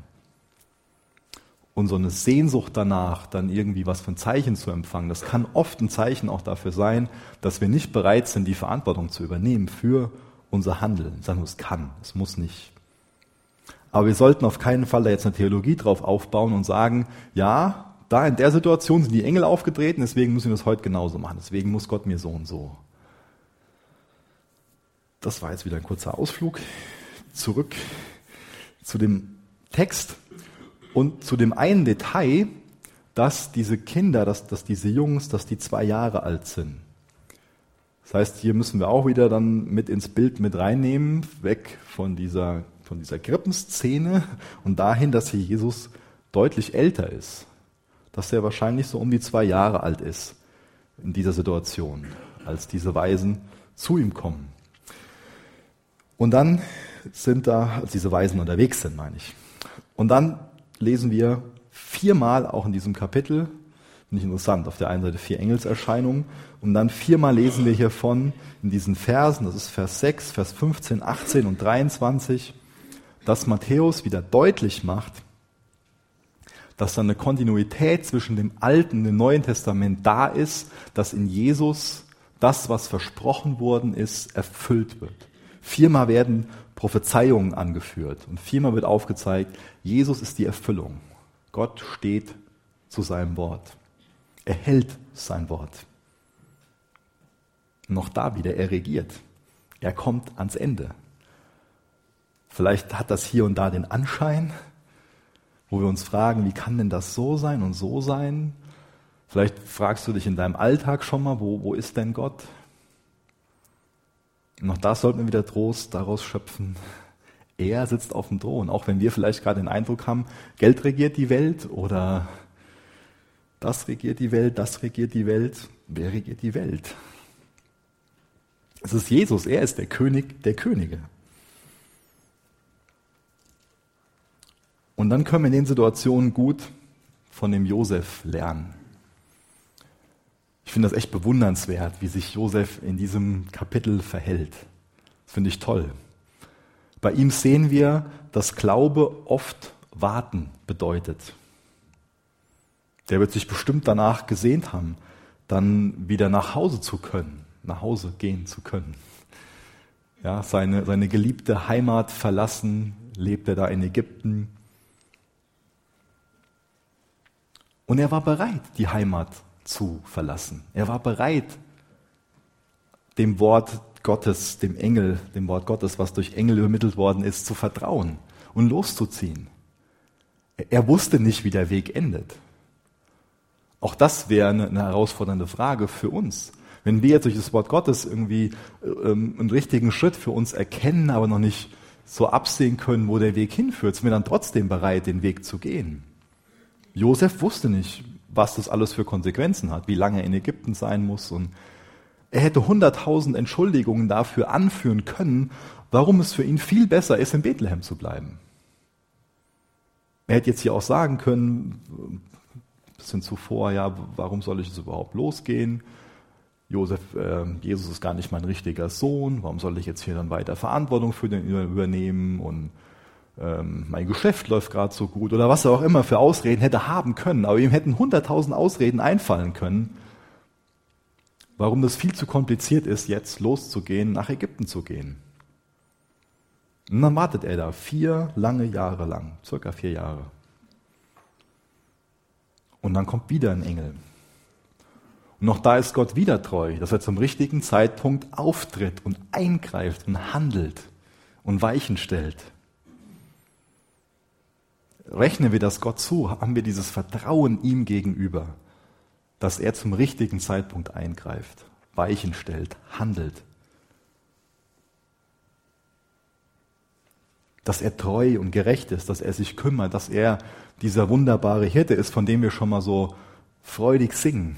Und so eine Sehnsucht danach, dann irgendwie was von Zeichen zu empfangen, das kann oft ein Zeichen auch dafür sein, dass wir nicht bereit sind, die Verantwortung zu übernehmen für unser Handeln. Sagen wir, es kann, es muss nicht. Aber wir sollten auf keinen Fall da jetzt eine Theologie drauf aufbauen und sagen, ja, da in der Situation sind die Engel aufgetreten, deswegen müssen wir es heute genauso machen. Deswegen muss Gott mir so und so. Das war jetzt wieder ein kurzer Ausflug. Zurück zu dem Text und zu dem einen Detail, dass diese Kinder, dass, dass diese Jungs, dass die zwei Jahre alt sind. Das heißt, hier müssen wir auch wieder dann mit ins Bild mit reinnehmen, weg von dieser, von dieser Krippenszene und dahin, dass hier Jesus deutlich älter ist. Dass er wahrscheinlich so um die zwei Jahre alt ist in dieser Situation, als diese Weisen zu ihm kommen. Und dann sind da, als diese Weisen unterwegs sind, meine ich. Und dann lesen wir viermal auch in diesem Kapitel, Finde ich interessant. Auf der einen Seite vier Engelserscheinungen und dann viermal lesen wir hiervon in diesen Versen, das ist Vers 6, Vers 15, 18 und 23, dass Matthäus wieder deutlich macht, dass da eine Kontinuität zwischen dem Alten und dem Neuen Testament da ist, dass in Jesus das, was versprochen worden ist, erfüllt wird. Viermal werden Prophezeiungen angeführt und viermal wird aufgezeigt, Jesus ist die Erfüllung. Gott steht zu seinem Wort. Er hält sein Wort. Noch da wieder, er regiert. Er kommt ans Ende. Vielleicht hat das hier und da den Anschein, wo wir uns fragen, wie kann denn das so sein und so sein? Vielleicht fragst du dich in deinem Alltag schon mal, wo, wo ist denn Gott? Und auch das sollten wir wieder Trost daraus schöpfen. Er sitzt auf dem Thron, auch wenn wir vielleicht gerade den Eindruck haben, Geld regiert die Welt oder das regiert die Welt, das regiert die Welt. Wer regiert die Welt? Es ist Jesus, er ist der König der Könige. Und dann können wir in den Situationen gut von dem Josef lernen. Ich finde das echt bewundernswert, wie sich Josef in diesem Kapitel verhält. Das finde ich toll. Bei ihm sehen wir, dass Glaube oft warten bedeutet. Der wird sich bestimmt danach gesehnt haben, dann wieder nach Hause zu können, nach Hause gehen zu können. Ja, seine, seine geliebte Heimat verlassen, lebt er da in Ägypten. Und er war bereit, die Heimat zu verlassen. Er war bereit, dem Wort Gottes, dem Engel, dem Wort Gottes, was durch Engel übermittelt worden ist, zu vertrauen und loszuziehen. Er wusste nicht, wie der Weg endet. Auch das wäre eine, eine herausfordernde Frage für uns. Wenn wir jetzt durch das Wort Gottes irgendwie ähm, einen richtigen Schritt für uns erkennen, aber noch nicht so absehen können, wo der Weg hinführt, sind wir dann trotzdem bereit, den Weg zu gehen. Josef wusste nicht, was das alles für Konsequenzen hat, wie lange er in Ägypten sein muss und er hätte hunderttausend Entschuldigungen dafür anführen können, warum es für ihn viel besser ist, in Bethlehem zu bleiben. Er hätte jetzt hier auch sagen können, ein bisschen zuvor, ja, warum soll ich jetzt überhaupt losgehen? Josef, äh, Jesus ist gar nicht mein richtiger Sohn, warum soll ich jetzt hier dann weiter Verantwortung für den übernehmen und ähm, mein Geschäft läuft gerade so gut oder was er auch immer für Ausreden hätte haben können, aber ihm hätten hunderttausend Ausreden einfallen können, warum das viel zu kompliziert ist, jetzt loszugehen, nach Ägypten zu gehen. Und dann wartet er da vier lange Jahre lang, circa vier Jahre. Und dann kommt wieder ein Engel. Und noch da ist Gott wieder treu, dass er zum richtigen Zeitpunkt auftritt und eingreift und handelt und Weichen stellt. Rechnen wir das Gott zu, haben wir dieses Vertrauen ihm gegenüber, dass er zum richtigen Zeitpunkt eingreift, Weichen stellt, handelt. Dass er treu und gerecht ist, dass er sich kümmert, dass er dieser wunderbare Hirte ist, von dem wir schon mal so freudig singen.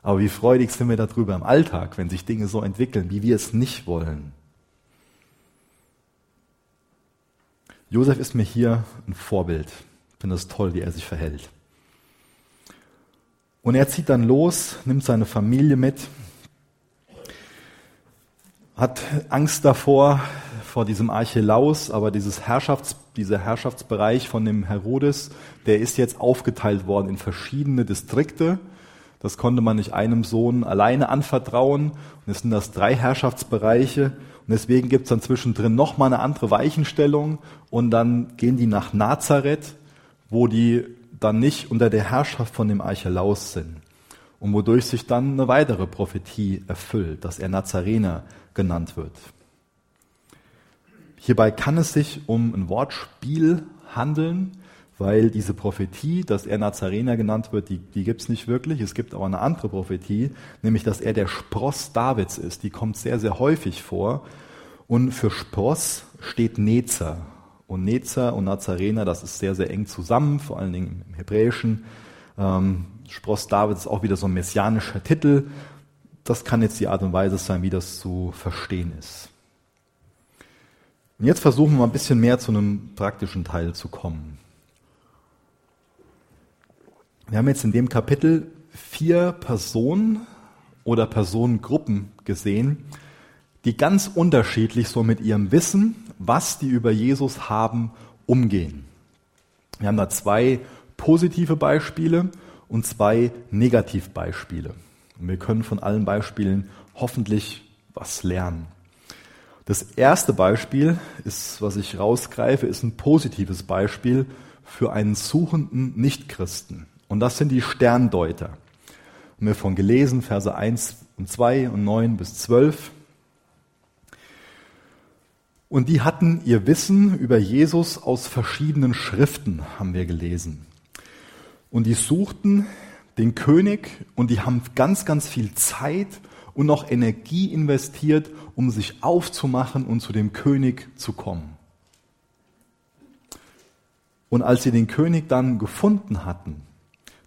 Aber wie freudig sind wir darüber im Alltag, wenn sich Dinge so entwickeln, wie wir es nicht wollen. Josef ist mir hier ein Vorbild. Ich finde es toll, wie er sich verhält. Und er zieht dann los, nimmt seine Familie mit, hat Angst davor, vor diesem Archelaus, aber dieses Herrschafts, dieser Herrschaftsbereich von dem Herodes, der ist jetzt aufgeteilt worden in verschiedene Distrikte. Das konnte man nicht einem Sohn alleine anvertrauen. Und es sind das drei Herrschaftsbereiche. Und deswegen gibt es dann zwischendrin nochmal eine andere Weichenstellung. Und dann gehen die nach Nazareth, wo die dann nicht unter der Herrschaft von dem Archelaus sind. Und wodurch sich dann eine weitere Prophetie erfüllt, dass er Nazarener genannt wird. Hierbei kann es sich um ein Wortspiel handeln, weil diese Prophetie, dass er Nazarener genannt wird, die, die gibt es nicht wirklich. Es gibt aber eine andere Prophetie, nämlich dass er der Spross Davids ist. Die kommt sehr, sehr häufig vor. Und für Spross steht Nezer. Und Nezer und Nazarener, das ist sehr, sehr eng zusammen, vor allen Dingen im Hebräischen. Ähm, Spross David ist auch wieder so ein messianischer Titel. Das kann jetzt die Art und Weise sein, wie das zu verstehen ist. Und jetzt versuchen wir mal ein bisschen mehr zu einem praktischen Teil zu kommen. Wir haben jetzt in dem Kapitel vier Personen oder Personengruppen gesehen, die ganz unterschiedlich so mit ihrem Wissen, was die über Jesus haben, umgehen. Wir haben da zwei positive Beispiele und zwei Negativbeispiele. Und wir können von allen Beispielen hoffentlich was lernen. Das erste Beispiel ist, was ich rausgreife, ist ein positives Beispiel für einen suchenden Nichtchristen. Und das sind die Sterndeuter. Haben wir von gelesen, Verse 1 und 2 und 9 bis 12. Und die hatten ihr Wissen über Jesus aus verschiedenen Schriften, haben wir gelesen. Und die suchten den König und die haben ganz, ganz viel Zeit und noch Energie investiert, um sich aufzumachen und zu dem König zu kommen. Und als sie den König dann gefunden hatten,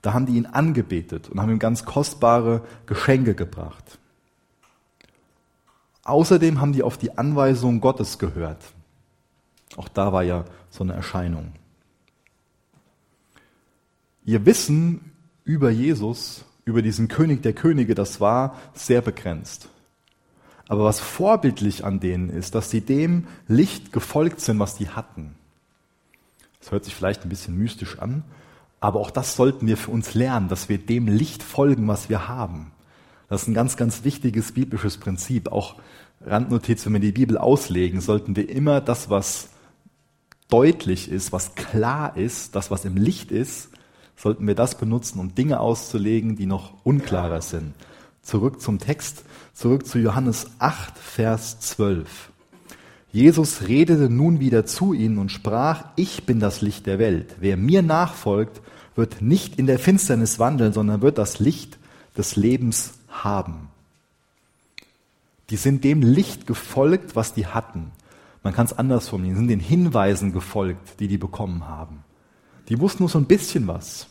da haben die ihn angebetet und haben ihm ganz kostbare Geschenke gebracht. Außerdem haben die auf die Anweisung Gottes gehört. Auch da war ja so eine Erscheinung. Ihr Wissen über Jesus, über diesen König der Könige, das war sehr begrenzt. Aber was vorbildlich an denen ist, dass sie dem Licht gefolgt sind, was die hatten. Das hört sich vielleicht ein bisschen mystisch an, aber auch das sollten wir für uns lernen, dass wir dem Licht folgen, was wir haben. Das ist ein ganz, ganz wichtiges biblisches Prinzip. Auch Randnotiz, wenn wir die Bibel auslegen, sollten wir immer das, was deutlich ist, was klar ist, das, was im Licht ist, sollten wir das benutzen, um Dinge auszulegen, die noch unklarer sind. Zurück zum Text, zurück zu Johannes 8, Vers 12. Jesus redete nun wieder zu ihnen und sprach, ich bin das Licht der Welt. Wer mir nachfolgt, wird nicht in der Finsternis wandeln, sondern wird das Licht des Lebens haben. Die sind dem Licht gefolgt, was die hatten. Man kann es anders formulieren, sind den Hinweisen gefolgt, die die bekommen haben. Die wussten nur so ein bisschen was.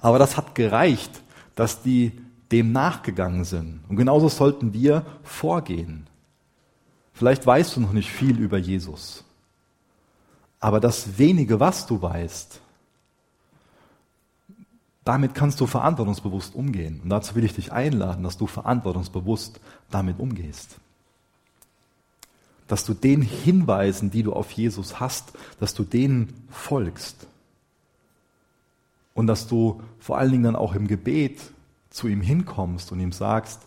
Aber das hat gereicht, dass die dem nachgegangen sind. Und genauso sollten wir vorgehen. Vielleicht weißt du noch nicht viel über Jesus. Aber das wenige, was du weißt, damit kannst du verantwortungsbewusst umgehen. Und dazu will ich dich einladen, dass du verantwortungsbewusst damit umgehst. Dass du den Hinweisen, die du auf Jesus hast, dass du denen folgst. Und dass du vor allen Dingen dann auch im Gebet zu ihm hinkommst und ihm sagst,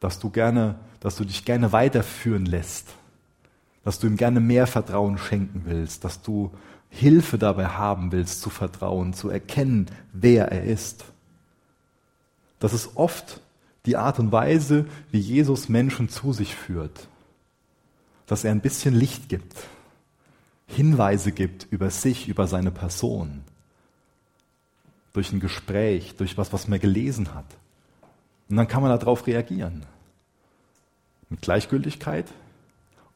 dass du gerne, dass du dich gerne weiterführen lässt, dass du ihm gerne mehr Vertrauen schenken willst, dass du Hilfe dabei haben willst, zu vertrauen, zu erkennen, wer er ist. Das ist oft die Art und Weise, wie Jesus Menschen zu sich führt. Dass er ein bisschen Licht gibt, Hinweise gibt über sich, über seine Person. Durch ein Gespräch, durch was, was man gelesen hat. Und dann kann man darauf reagieren. Mit Gleichgültigkeit.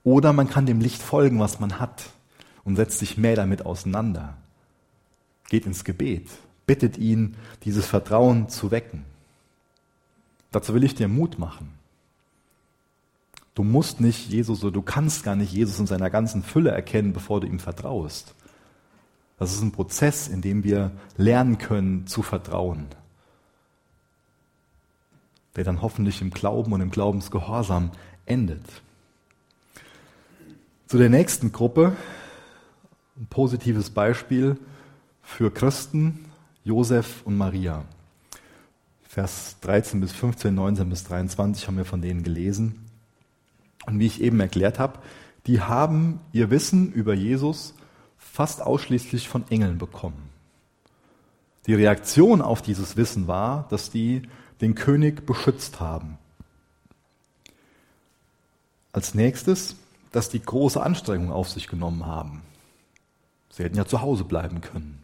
Oder man kann dem Licht folgen, was man hat und setzt sich mehr damit auseinander. Geht ins Gebet, bittet ihn, dieses Vertrauen zu wecken. Dazu will ich dir Mut machen. Du musst nicht Jesus oder du kannst gar nicht Jesus in seiner ganzen Fülle erkennen, bevor du ihm vertraust. Das ist ein Prozess, in dem wir lernen können zu vertrauen. Der dann hoffentlich im Glauben und im Glaubensgehorsam endet. Zu der nächsten Gruppe, ein positives Beispiel für Christen, Josef und Maria. Vers 13 bis 15, 19 bis 23 haben wir von denen gelesen. Und wie ich eben erklärt habe, die haben ihr Wissen über Jesus fast ausschließlich von Engeln bekommen. Die Reaktion auf dieses Wissen war, dass die den König beschützt haben. Als nächstes, dass die große Anstrengung auf sich genommen haben. Sie hätten ja zu Hause bleiben können.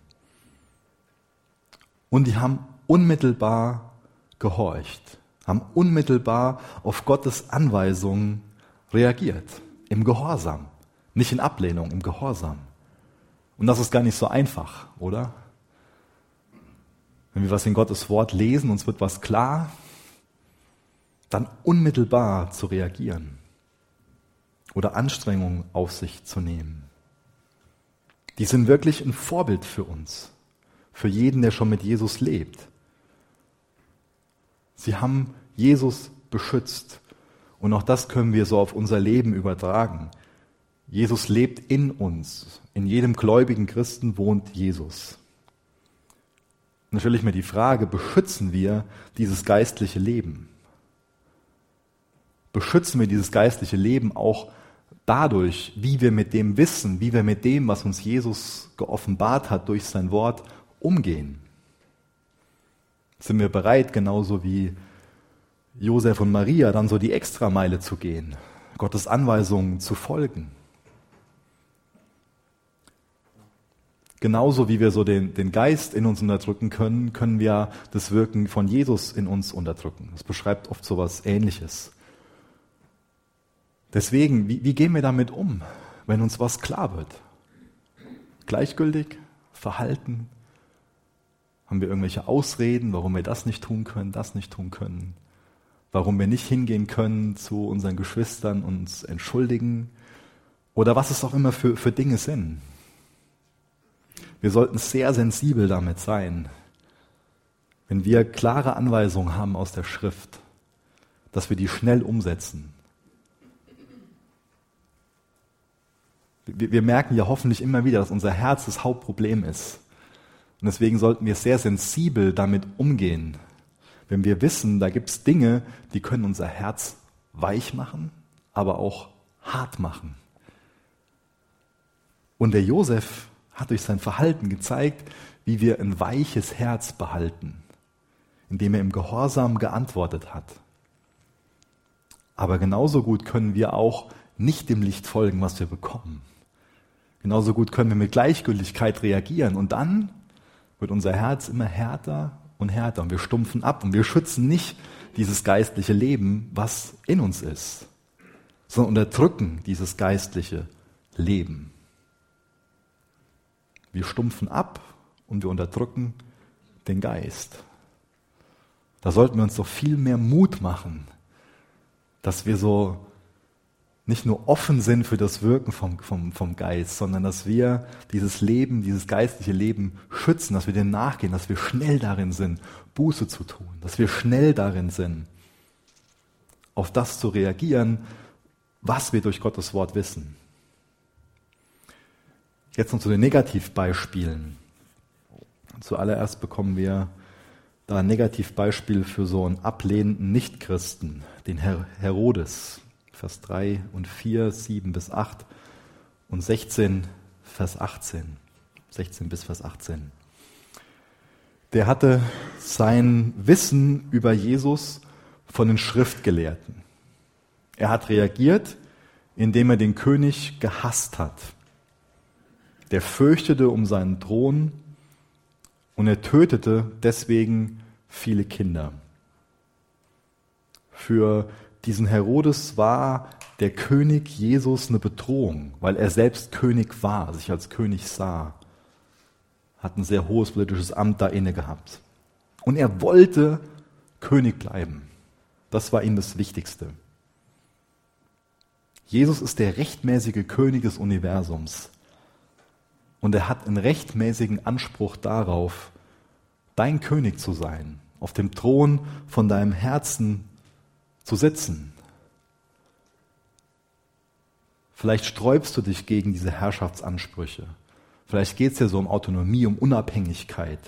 Und die haben unmittelbar gehorcht, haben unmittelbar auf Gottes Anweisungen reagiert, im Gehorsam, nicht in Ablehnung, im Gehorsam. Und das ist gar nicht so einfach, oder? Wenn wir was in Gottes Wort lesen, uns wird was klar, dann unmittelbar zu reagieren oder Anstrengungen auf sich zu nehmen. Die sind wirklich ein Vorbild für uns, für jeden, der schon mit Jesus lebt. Sie haben Jesus beschützt. Und auch das können wir so auf unser Leben übertragen. Jesus lebt in uns. In jedem gläubigen Christen wohnt Jesus. Und da stelle ich mir die Frage, beschützen wir dieses geistliche Leben? Beschützen wir dieses geistliche Leben auch dadurch, wie wir mit dem Wissen, wie wir mit dem, was uns Jesus geoffenbart hat durch sein Wort, umgehen. Sind wir bereit, genauso wie Josef und Maria, dann so die Extrameile zu gehen, Gottes Anweisungen zu folgen? Genauso wie wir so den, den Geist in uns unterdrücken können, können wir das Wirken von Jesus in uns unterdrücken. Das beschreibt oft so etwas Ähnliches. Deswegen, wie, wie gehen wir damit um, wenn uns was klar wird? Gleichgültig? Verhalten? Haben wir irgendwelche Ausreden, warum wir das nicht tun können, das nicht tun können? Warum wir nicht hingehen können zu unseren Geschwistern, uns entschuldigen? Oder was es auch immer für, für Dinge sind. Wir sollten sehr sensibel damit sein, wenn wir klare Anweisungen haben aus der Schrift, dass wir die schnell umsetzen, wir, wir merken ja hoffentlich immer wieder, dass unser Herz das Hauptproblem ist. Und deswegen sollten wir sehr sensibel damit umgehen, wenn wir wissen, da gibt es Dinge, die können unser Herz weich machen, aber auch hart machen. Und der Josef hat durch sein Verhalten gezeigt, wie wir ein weiches Herz behalten, indem er im Gehorsam geantwortet hat. Aber genauso gut können wir auch nicht dem Licht folgen, was wir bekommen. Genauso gut können wir mit Gleichgültigkeit reagieren und dann wird unser Herz immer härter und härter und wir stumpfen ab und wir schützen nicht dieses geistliche Leben, was in uns ist, sondern unterdrücken dieses geistliche Leben. Wir stumpfen ab und wir unterdrücken den Geist. Da sollten wir uns doch viel mehr Mut machen, dass wir so nicht nur offen sind für das Wirken vom, vom, vom Geist, sondern dass wir dieses Leben, dieses geistliche Leben schützen, dass wir dem nachgehen, dass wir schnell darin sind, Buße zu tun, dass wir schnell darin sind, auf das zu reagieren, was wir durch Gottes Wort wissen. Jetzt noch zu den Negativbeispielen. Zuallererst bekommen wir da ein Negativbeispiel für so einen ablehnenden Nichtchristen, den Her Herodes. Vers 3 und 4, 7 bis 8 und 16, Vers 18. 16 bis Vers 18. Der hatte sein Wissen über Jesus von den Schriftgelehrten. Er hat reagiert, indem er den König gehasst hat. Der fürchtete um seinen Thron und er tötete deswegen viele Kinder. Für diesen Herodes war der König Jesus eine Bedrohung, weil er selbst König war, sich als König sah, hat ein sehr hohes politisches Amt da inne gehabt. Und er wollte König bleiben. Das war ihm das Wichtigste. Jesus ist der rechtmäßige König des Universums. Und er hat einen rechtmäßigen Anspruch darauf, dein König zu sein, auf dem Thron von deinem Herzen zu sitzen. Vielleicht sträubst du dich gegen diese Herrschaftsansprüche. Vielleicht geht es dir so um Autonomie, um Unabhängigkeit.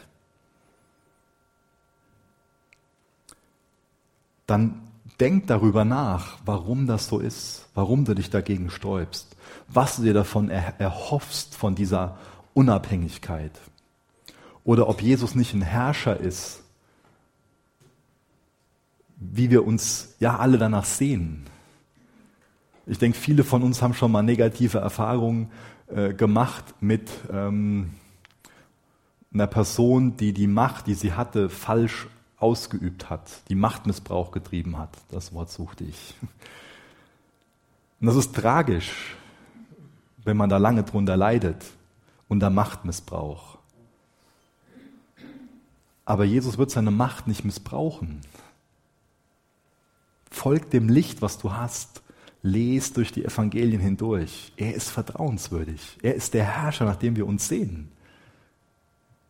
Dann denk darüber nach, warum das so ist, warum du dich dagegen sträubst, was du dir davon erhoffst von dieser Unabhängigkeit. Oder ob Jesus nicht ein Herrscher ist, wie wir uns ja alle danach sehen. Ich denke, viele von uns haben schon mal negative Erfahrungen äh, gemacht mit ähm, einer Person, die die Macht, die sie hatte, falsch ausgeübt hat, die Machtmissbrauch getrieben hat. Das Wort suchte ich. Und das ist tragisch, wenn man da lange drunter leidet, unter Machtmissbrauch. Aber Jesus wird seine Macht nicht missbrauchen. Folg dem Licht, was du hast. Les durch die Evangelien hindurch. Er ist vertrauenswürdig. Er ist der Herrscher, nach dem wir uns sehen.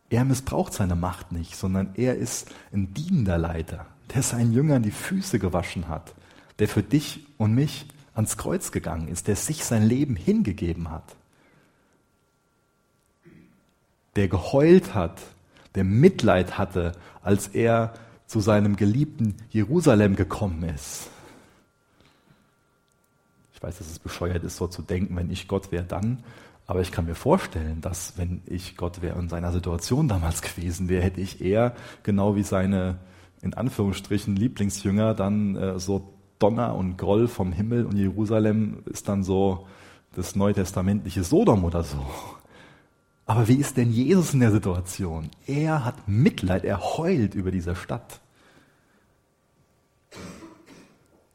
Er missbraucht seine Macht nicht, sondern er ist ein dienender Leiter, der seinen Jüngern die Füße gewaschen hat, der für dich und mich ans Kreuz gegangen ist, der sich sein Leben hingegeben hat, der geheult hat, der Mitleid hatte, als er zu seinem geliebten Jerusalem gekommen ist. Ich weiß, dass es bescheuert ist, so zu denken, wenn ich Gott wäre, dann. Aber ich kann mir vorstellen, dass wenn ich Gott wäre in seiner Situation damals gewesen wäre, hätte ich eher genau wie seine in Anführungsstrichen Lieblingsjünger dann äh, so Donner und Groll vom Himmel und Jerusalem ist dann so das neutestamentliche Sodom oder so. Aber wie ist denn Jesus in der Situation? Er hat Mitleid, er heult über diese Stadt.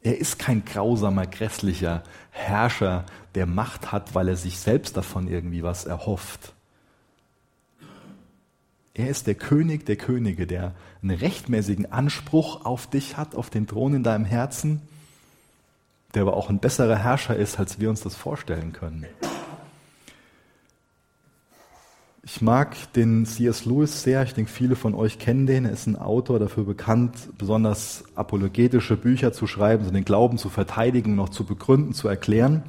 Er ist kein grausamer, grässlicher Herrscher, der Macht hat, weil er sich selbst davon irgendwie was erhofft. Er ist der König der Könige, der einen rechtmäßigen Anspruch auf dich hat, auf den Thron in deinem Herzen, der aber auch ein besserer Herrscher ist, als wir uns das vorstellen können. Ich mag den C.S. Lewis sehr. Ich denke, viele von euch kennen den. Er ist ein Autor dafür bekannt, besonders apologetische Bücher zu schreiben, so den Glauben zu verteidigen, noch zu begründen, zu erklären.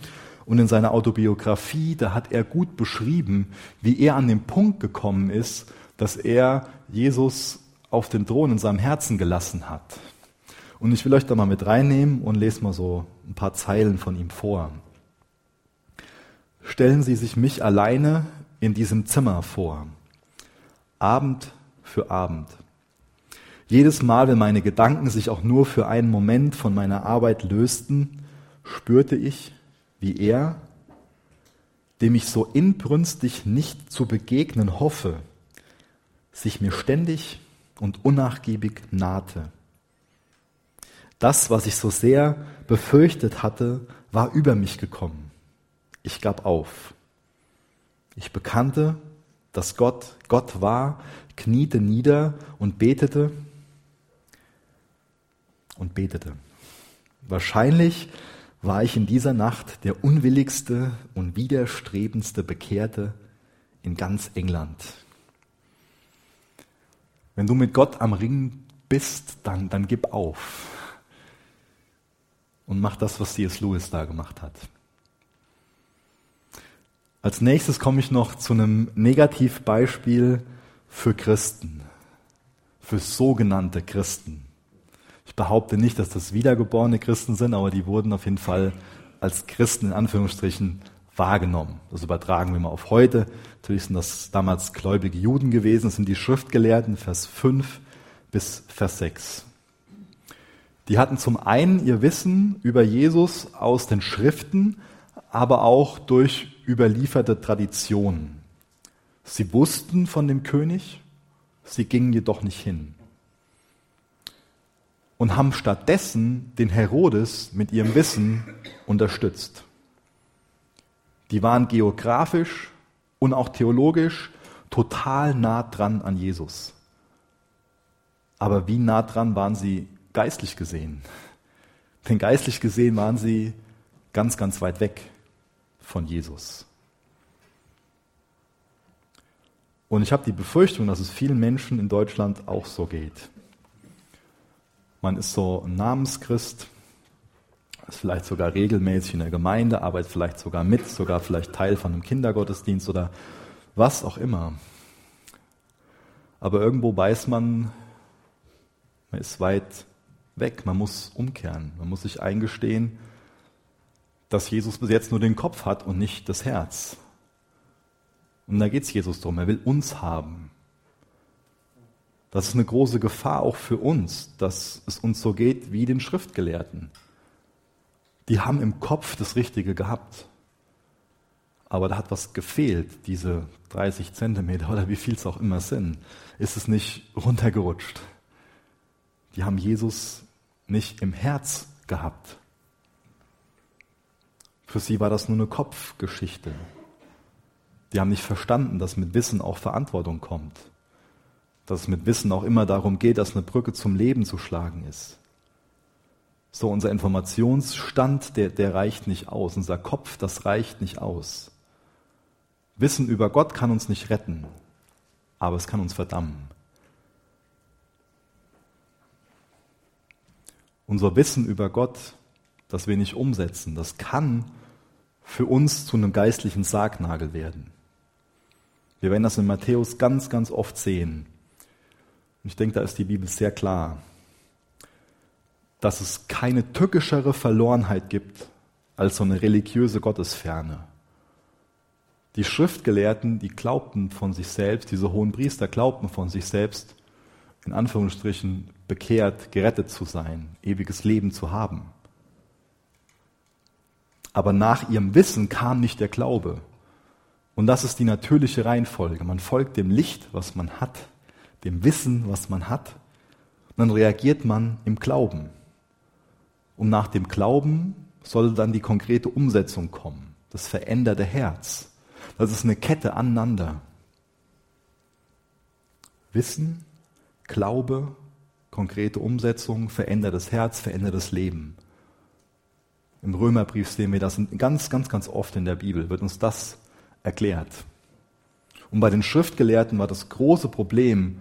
Und in seiner Autobiografie, da hat er gut beschrieben, wie er an den Punkt gekommen ist, dass er Jesus auf den Thron in seinem Herzen gelassen hat. Und ich will euch da mal mit reinnehmen und lese mal so ein paar Zeilen von ihm vor. Stellen Sie sich mich alleine in diesem Zimmer vor. Abend für Abend. Jedes Mal, wenn meine Gedanken sich auch nur für einen Moment von meiner Arbeit lösten, spürte ich, wie er, dem ich so inbrünstig nicht zu begegnen hoffe, sich mir ständig und unnachgiebig nahte. Das, was ich so sehr befürchtet hatte, war über mich gekommen. Ich gab auf. Ich bekannte, dass Gott Gott war, kniete nieder und betete und betete. Wahrscheinlich war ich in dieser Nacht der unwilligste und widerstrebendste Bekehrte in ganz England. Wenn du mit Gott am Ring bist, dann, dann gib auf und mach das, was C.S. Lewis da gemacht hat. Als nächstes komme ich noch zu einem Negativbeispiel für Christen, für sogenannte Christen. Ich behaupte nicht, dass das wiedergeborene Christen sind, aber die wurden auf jeden Fall als Christen in Anführungsstrichen wahrgenommen. Das übertragen wir mal auf heute. Natürlich sind das damals gläubige Juden gewesen, das sind die Schriftgelehrten, Vers 5 bis Vers 6. Die hatten zum einen ihr Wissen über Jesus aus den Schriften, aber auch durch überlieferte Traditionen. Sie wussten von dem König, sie gingen jedoch nicht hin und haben stattdessen den Herodes mit ihrem Wissen unterstützt. Die waren geografisch und auch theologisch total nah dran an Jesus. Aber wie nah dran waren sie geistlich gesehen? Denn geistlich gesehen waren sie ganz, ganz weit weg von Jesus. Und ich habe die Befürchtung, dass es vielen Menschen in Deutschland auch so geht. Man ist so ein Namenschrist, ist vielleicht sogar regelmäßig in der Gemeinde, arbeitet vielleicht sogar mit, sogar vielleicht Teil von einem Kindergottesdienst oder was auch immer. Aber irgendwo weiß man, man ist weit weg, man muss umkehren, man muss sich eingestehen, dass Jesus bis jetzt nur den Kopf hat und nicht das Herz. Und da geht es Jesus drum, er will uns haben. Das ist eine große Gefahr auch für uns, dass es uns so geht wie den Schriftgelehrten. Die haben im Kopf das Richtige gehabt. Aber da hat was gefehlt, diese 30 Zentimeter oder wie viel es auch immer sind. Ist es nicht runtergerutscht. Die haben Jesus nicht im Herz gehabt. Für sie war das nur eine Kopfgeschichte. Die haben nicht verstanden, dass mit Wissen auch Verantwortung kommt dass es mit Wissen auch immer darum geht, dass eine Brücke zum Leben zu schlagen ist. So, unser Informationsstand, der, der reicht nicht aus. Unser Kopf, das reicht nicht aus. Wissen über Gott kann uns nicht retten, aber es kann uns verdammen. Unser Wissen über Gott, das wir nicht umsetzen, das kann für uns zu einem geistlichen Sargnagel werden. Wir werden das in Matthäus ganz, ganz oft sehen. Und ich denke, da ist die Bibel sehr klar, dass es keine tückischere Verlorenheit gibt als so eine religiöse Gottesferne. Die Schriftgelehrten, die glaubten von sich selbst, diese hohen Priester glaubten von sich selbst, in Anführungsstrichen bekehrt, gerettet zu sein, ewiges Leben zu haben. Aber nach ihrem Wissen kam nicht der Glaube. Und das ist die natürliche Reihenfolge. Man folgt dem Licht, was man hat dem Wissen, was man hat. Und dann reagiert man im Glauben. Und nach dem Glauben soll dann die konkrete Umsetzung kommen, das veränderte Herz. Das ist eine Kette aneinander. Wissen, Glaube, konkrete Umsetzung, verändertes Herz, verändertes Leben. Im Römerbrief sehen wir das ganz, ganz, ganz oft in der Bibel, wird uns das erklärt. Und bei den Schriftgelehrten war das große Problem,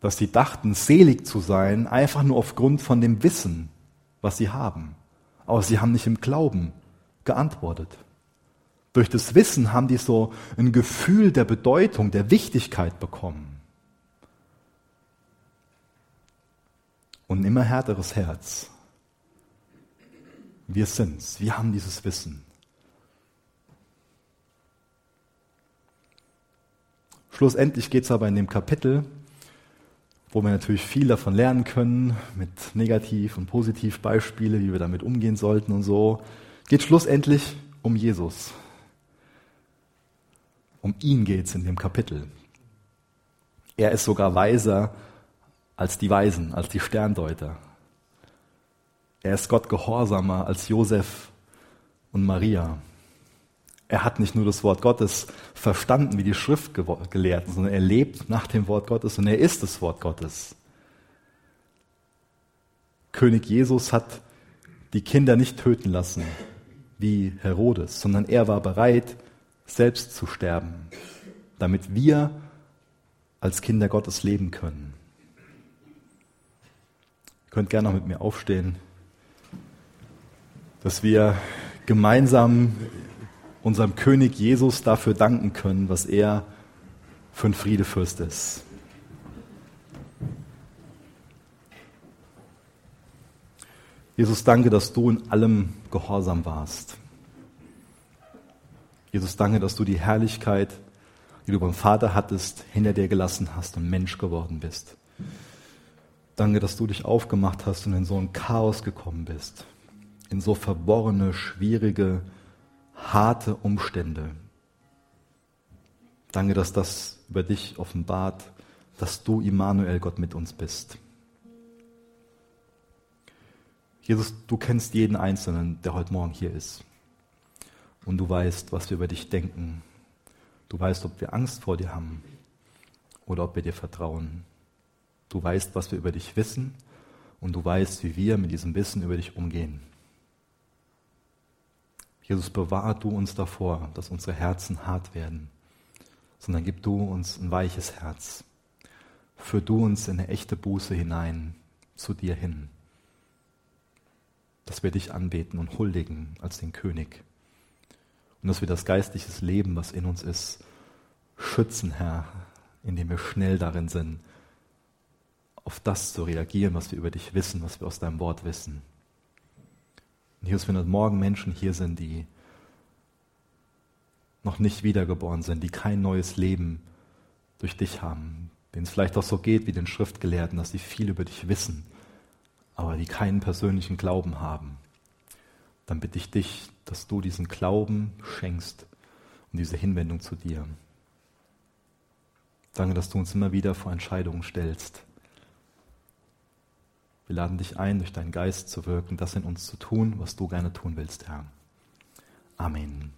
dass sie dachten, selig zu sein, einfach nur aufgrund von dem Wissen, was sie haben. Aber sie haben nicht im Glauben geantwortet. Durch das Wissen haben die so ein Gefühl der Bedeutung, der Wichtigkeit bekommen. und ein immer härteres Herz. Wir sind's, wir haben dieses Wissen. Schlussendlich geht es aber in dem Kapitel, wo wir natürlich viel davon lernen können, mit Negativ- und Positivbeispiele, wie wir damit umgehen sollten und so, geht schlussendlich um Jesus. Um ihn geht es in dem Kapitel. Er ist sogar weiser als die Weisen, als die Sterndeuter. Er ist Gott gehorsamer als Josef und Maria. Er hat nicht nur das Wort Gottes verstanden wie die Schriftgelehrten, sondern er lebt nach dem Wort Gottes und er ist das Wort Gottes. König Jesus hat die Kinder nicht töten lassen wie Herodes, sondern er war bereit, selbst zu sterben, damit wir als Kinder Gottes leben können. Ihr könnt gerne noch mit mir aufstehen, dass wir gemeinsam unserem König Jesus dafür danken können, was er für ein Friedefürst ist. Jesus, danke, dass du in allem gehorsam warst. Jesus, danke, dass du die Herrlichkeit, die du beim Vater hattest, hinter dir gelassen hast und Mensch geworden bist. Danke, dass du dich aufgemacht hast und in so ein Chaos gekommen bist, in so verworrene, schwierige, harte Umstände. Danke, dass das über dich offenbart, dass du, Immanuel, Gott mit uns bist. Jesus, du kennst jeden Einzelnen, der heute Morgen hier ist. Und du weißt, was wir über dich denken. Du weißt, ob wir Angst vor dir haben oder ob wir dir vertrauen. Du weißt, was wir über dich wissen und du weißt, wie wir mit diesem Wissen über dich umgehen. Jesus, bewahr du uns davor, dass unsere Herzen hart werden, sondern gib du uns ein weiches Herz. Führ du uns in eine echte Buße hinein, zu dir hin, dass wir dich anbeten und huldigen als den König und dass wir das geistliche Leben, was in uns ist, schützen, Herr, indem wir schnell darin sind, auf das zu reagieren, was wir über dich wissen, was wir aus deinem Wort wissen. Und Jesus, wenn heute Morgen Menschen hier sind, die noch nicht wiedergeboren sind, die kein neues Leben durch dich haben, denen es vielleicht auch so geht wie den Schriftgelehrten, dass sie viel über dich wissen, aber die keinen persönlichen Glauben haben, dann bitte ich dich, dass du diesen Glauben schenkst und diese Hinwendung zu dir. Danke, dass du uns immer wieder vor Entscheidungen stellst. Wir laden dich ein, durch deinen Geist zu wirken, das in uns zu tun, was du gerne tun willst, Herr. Amen.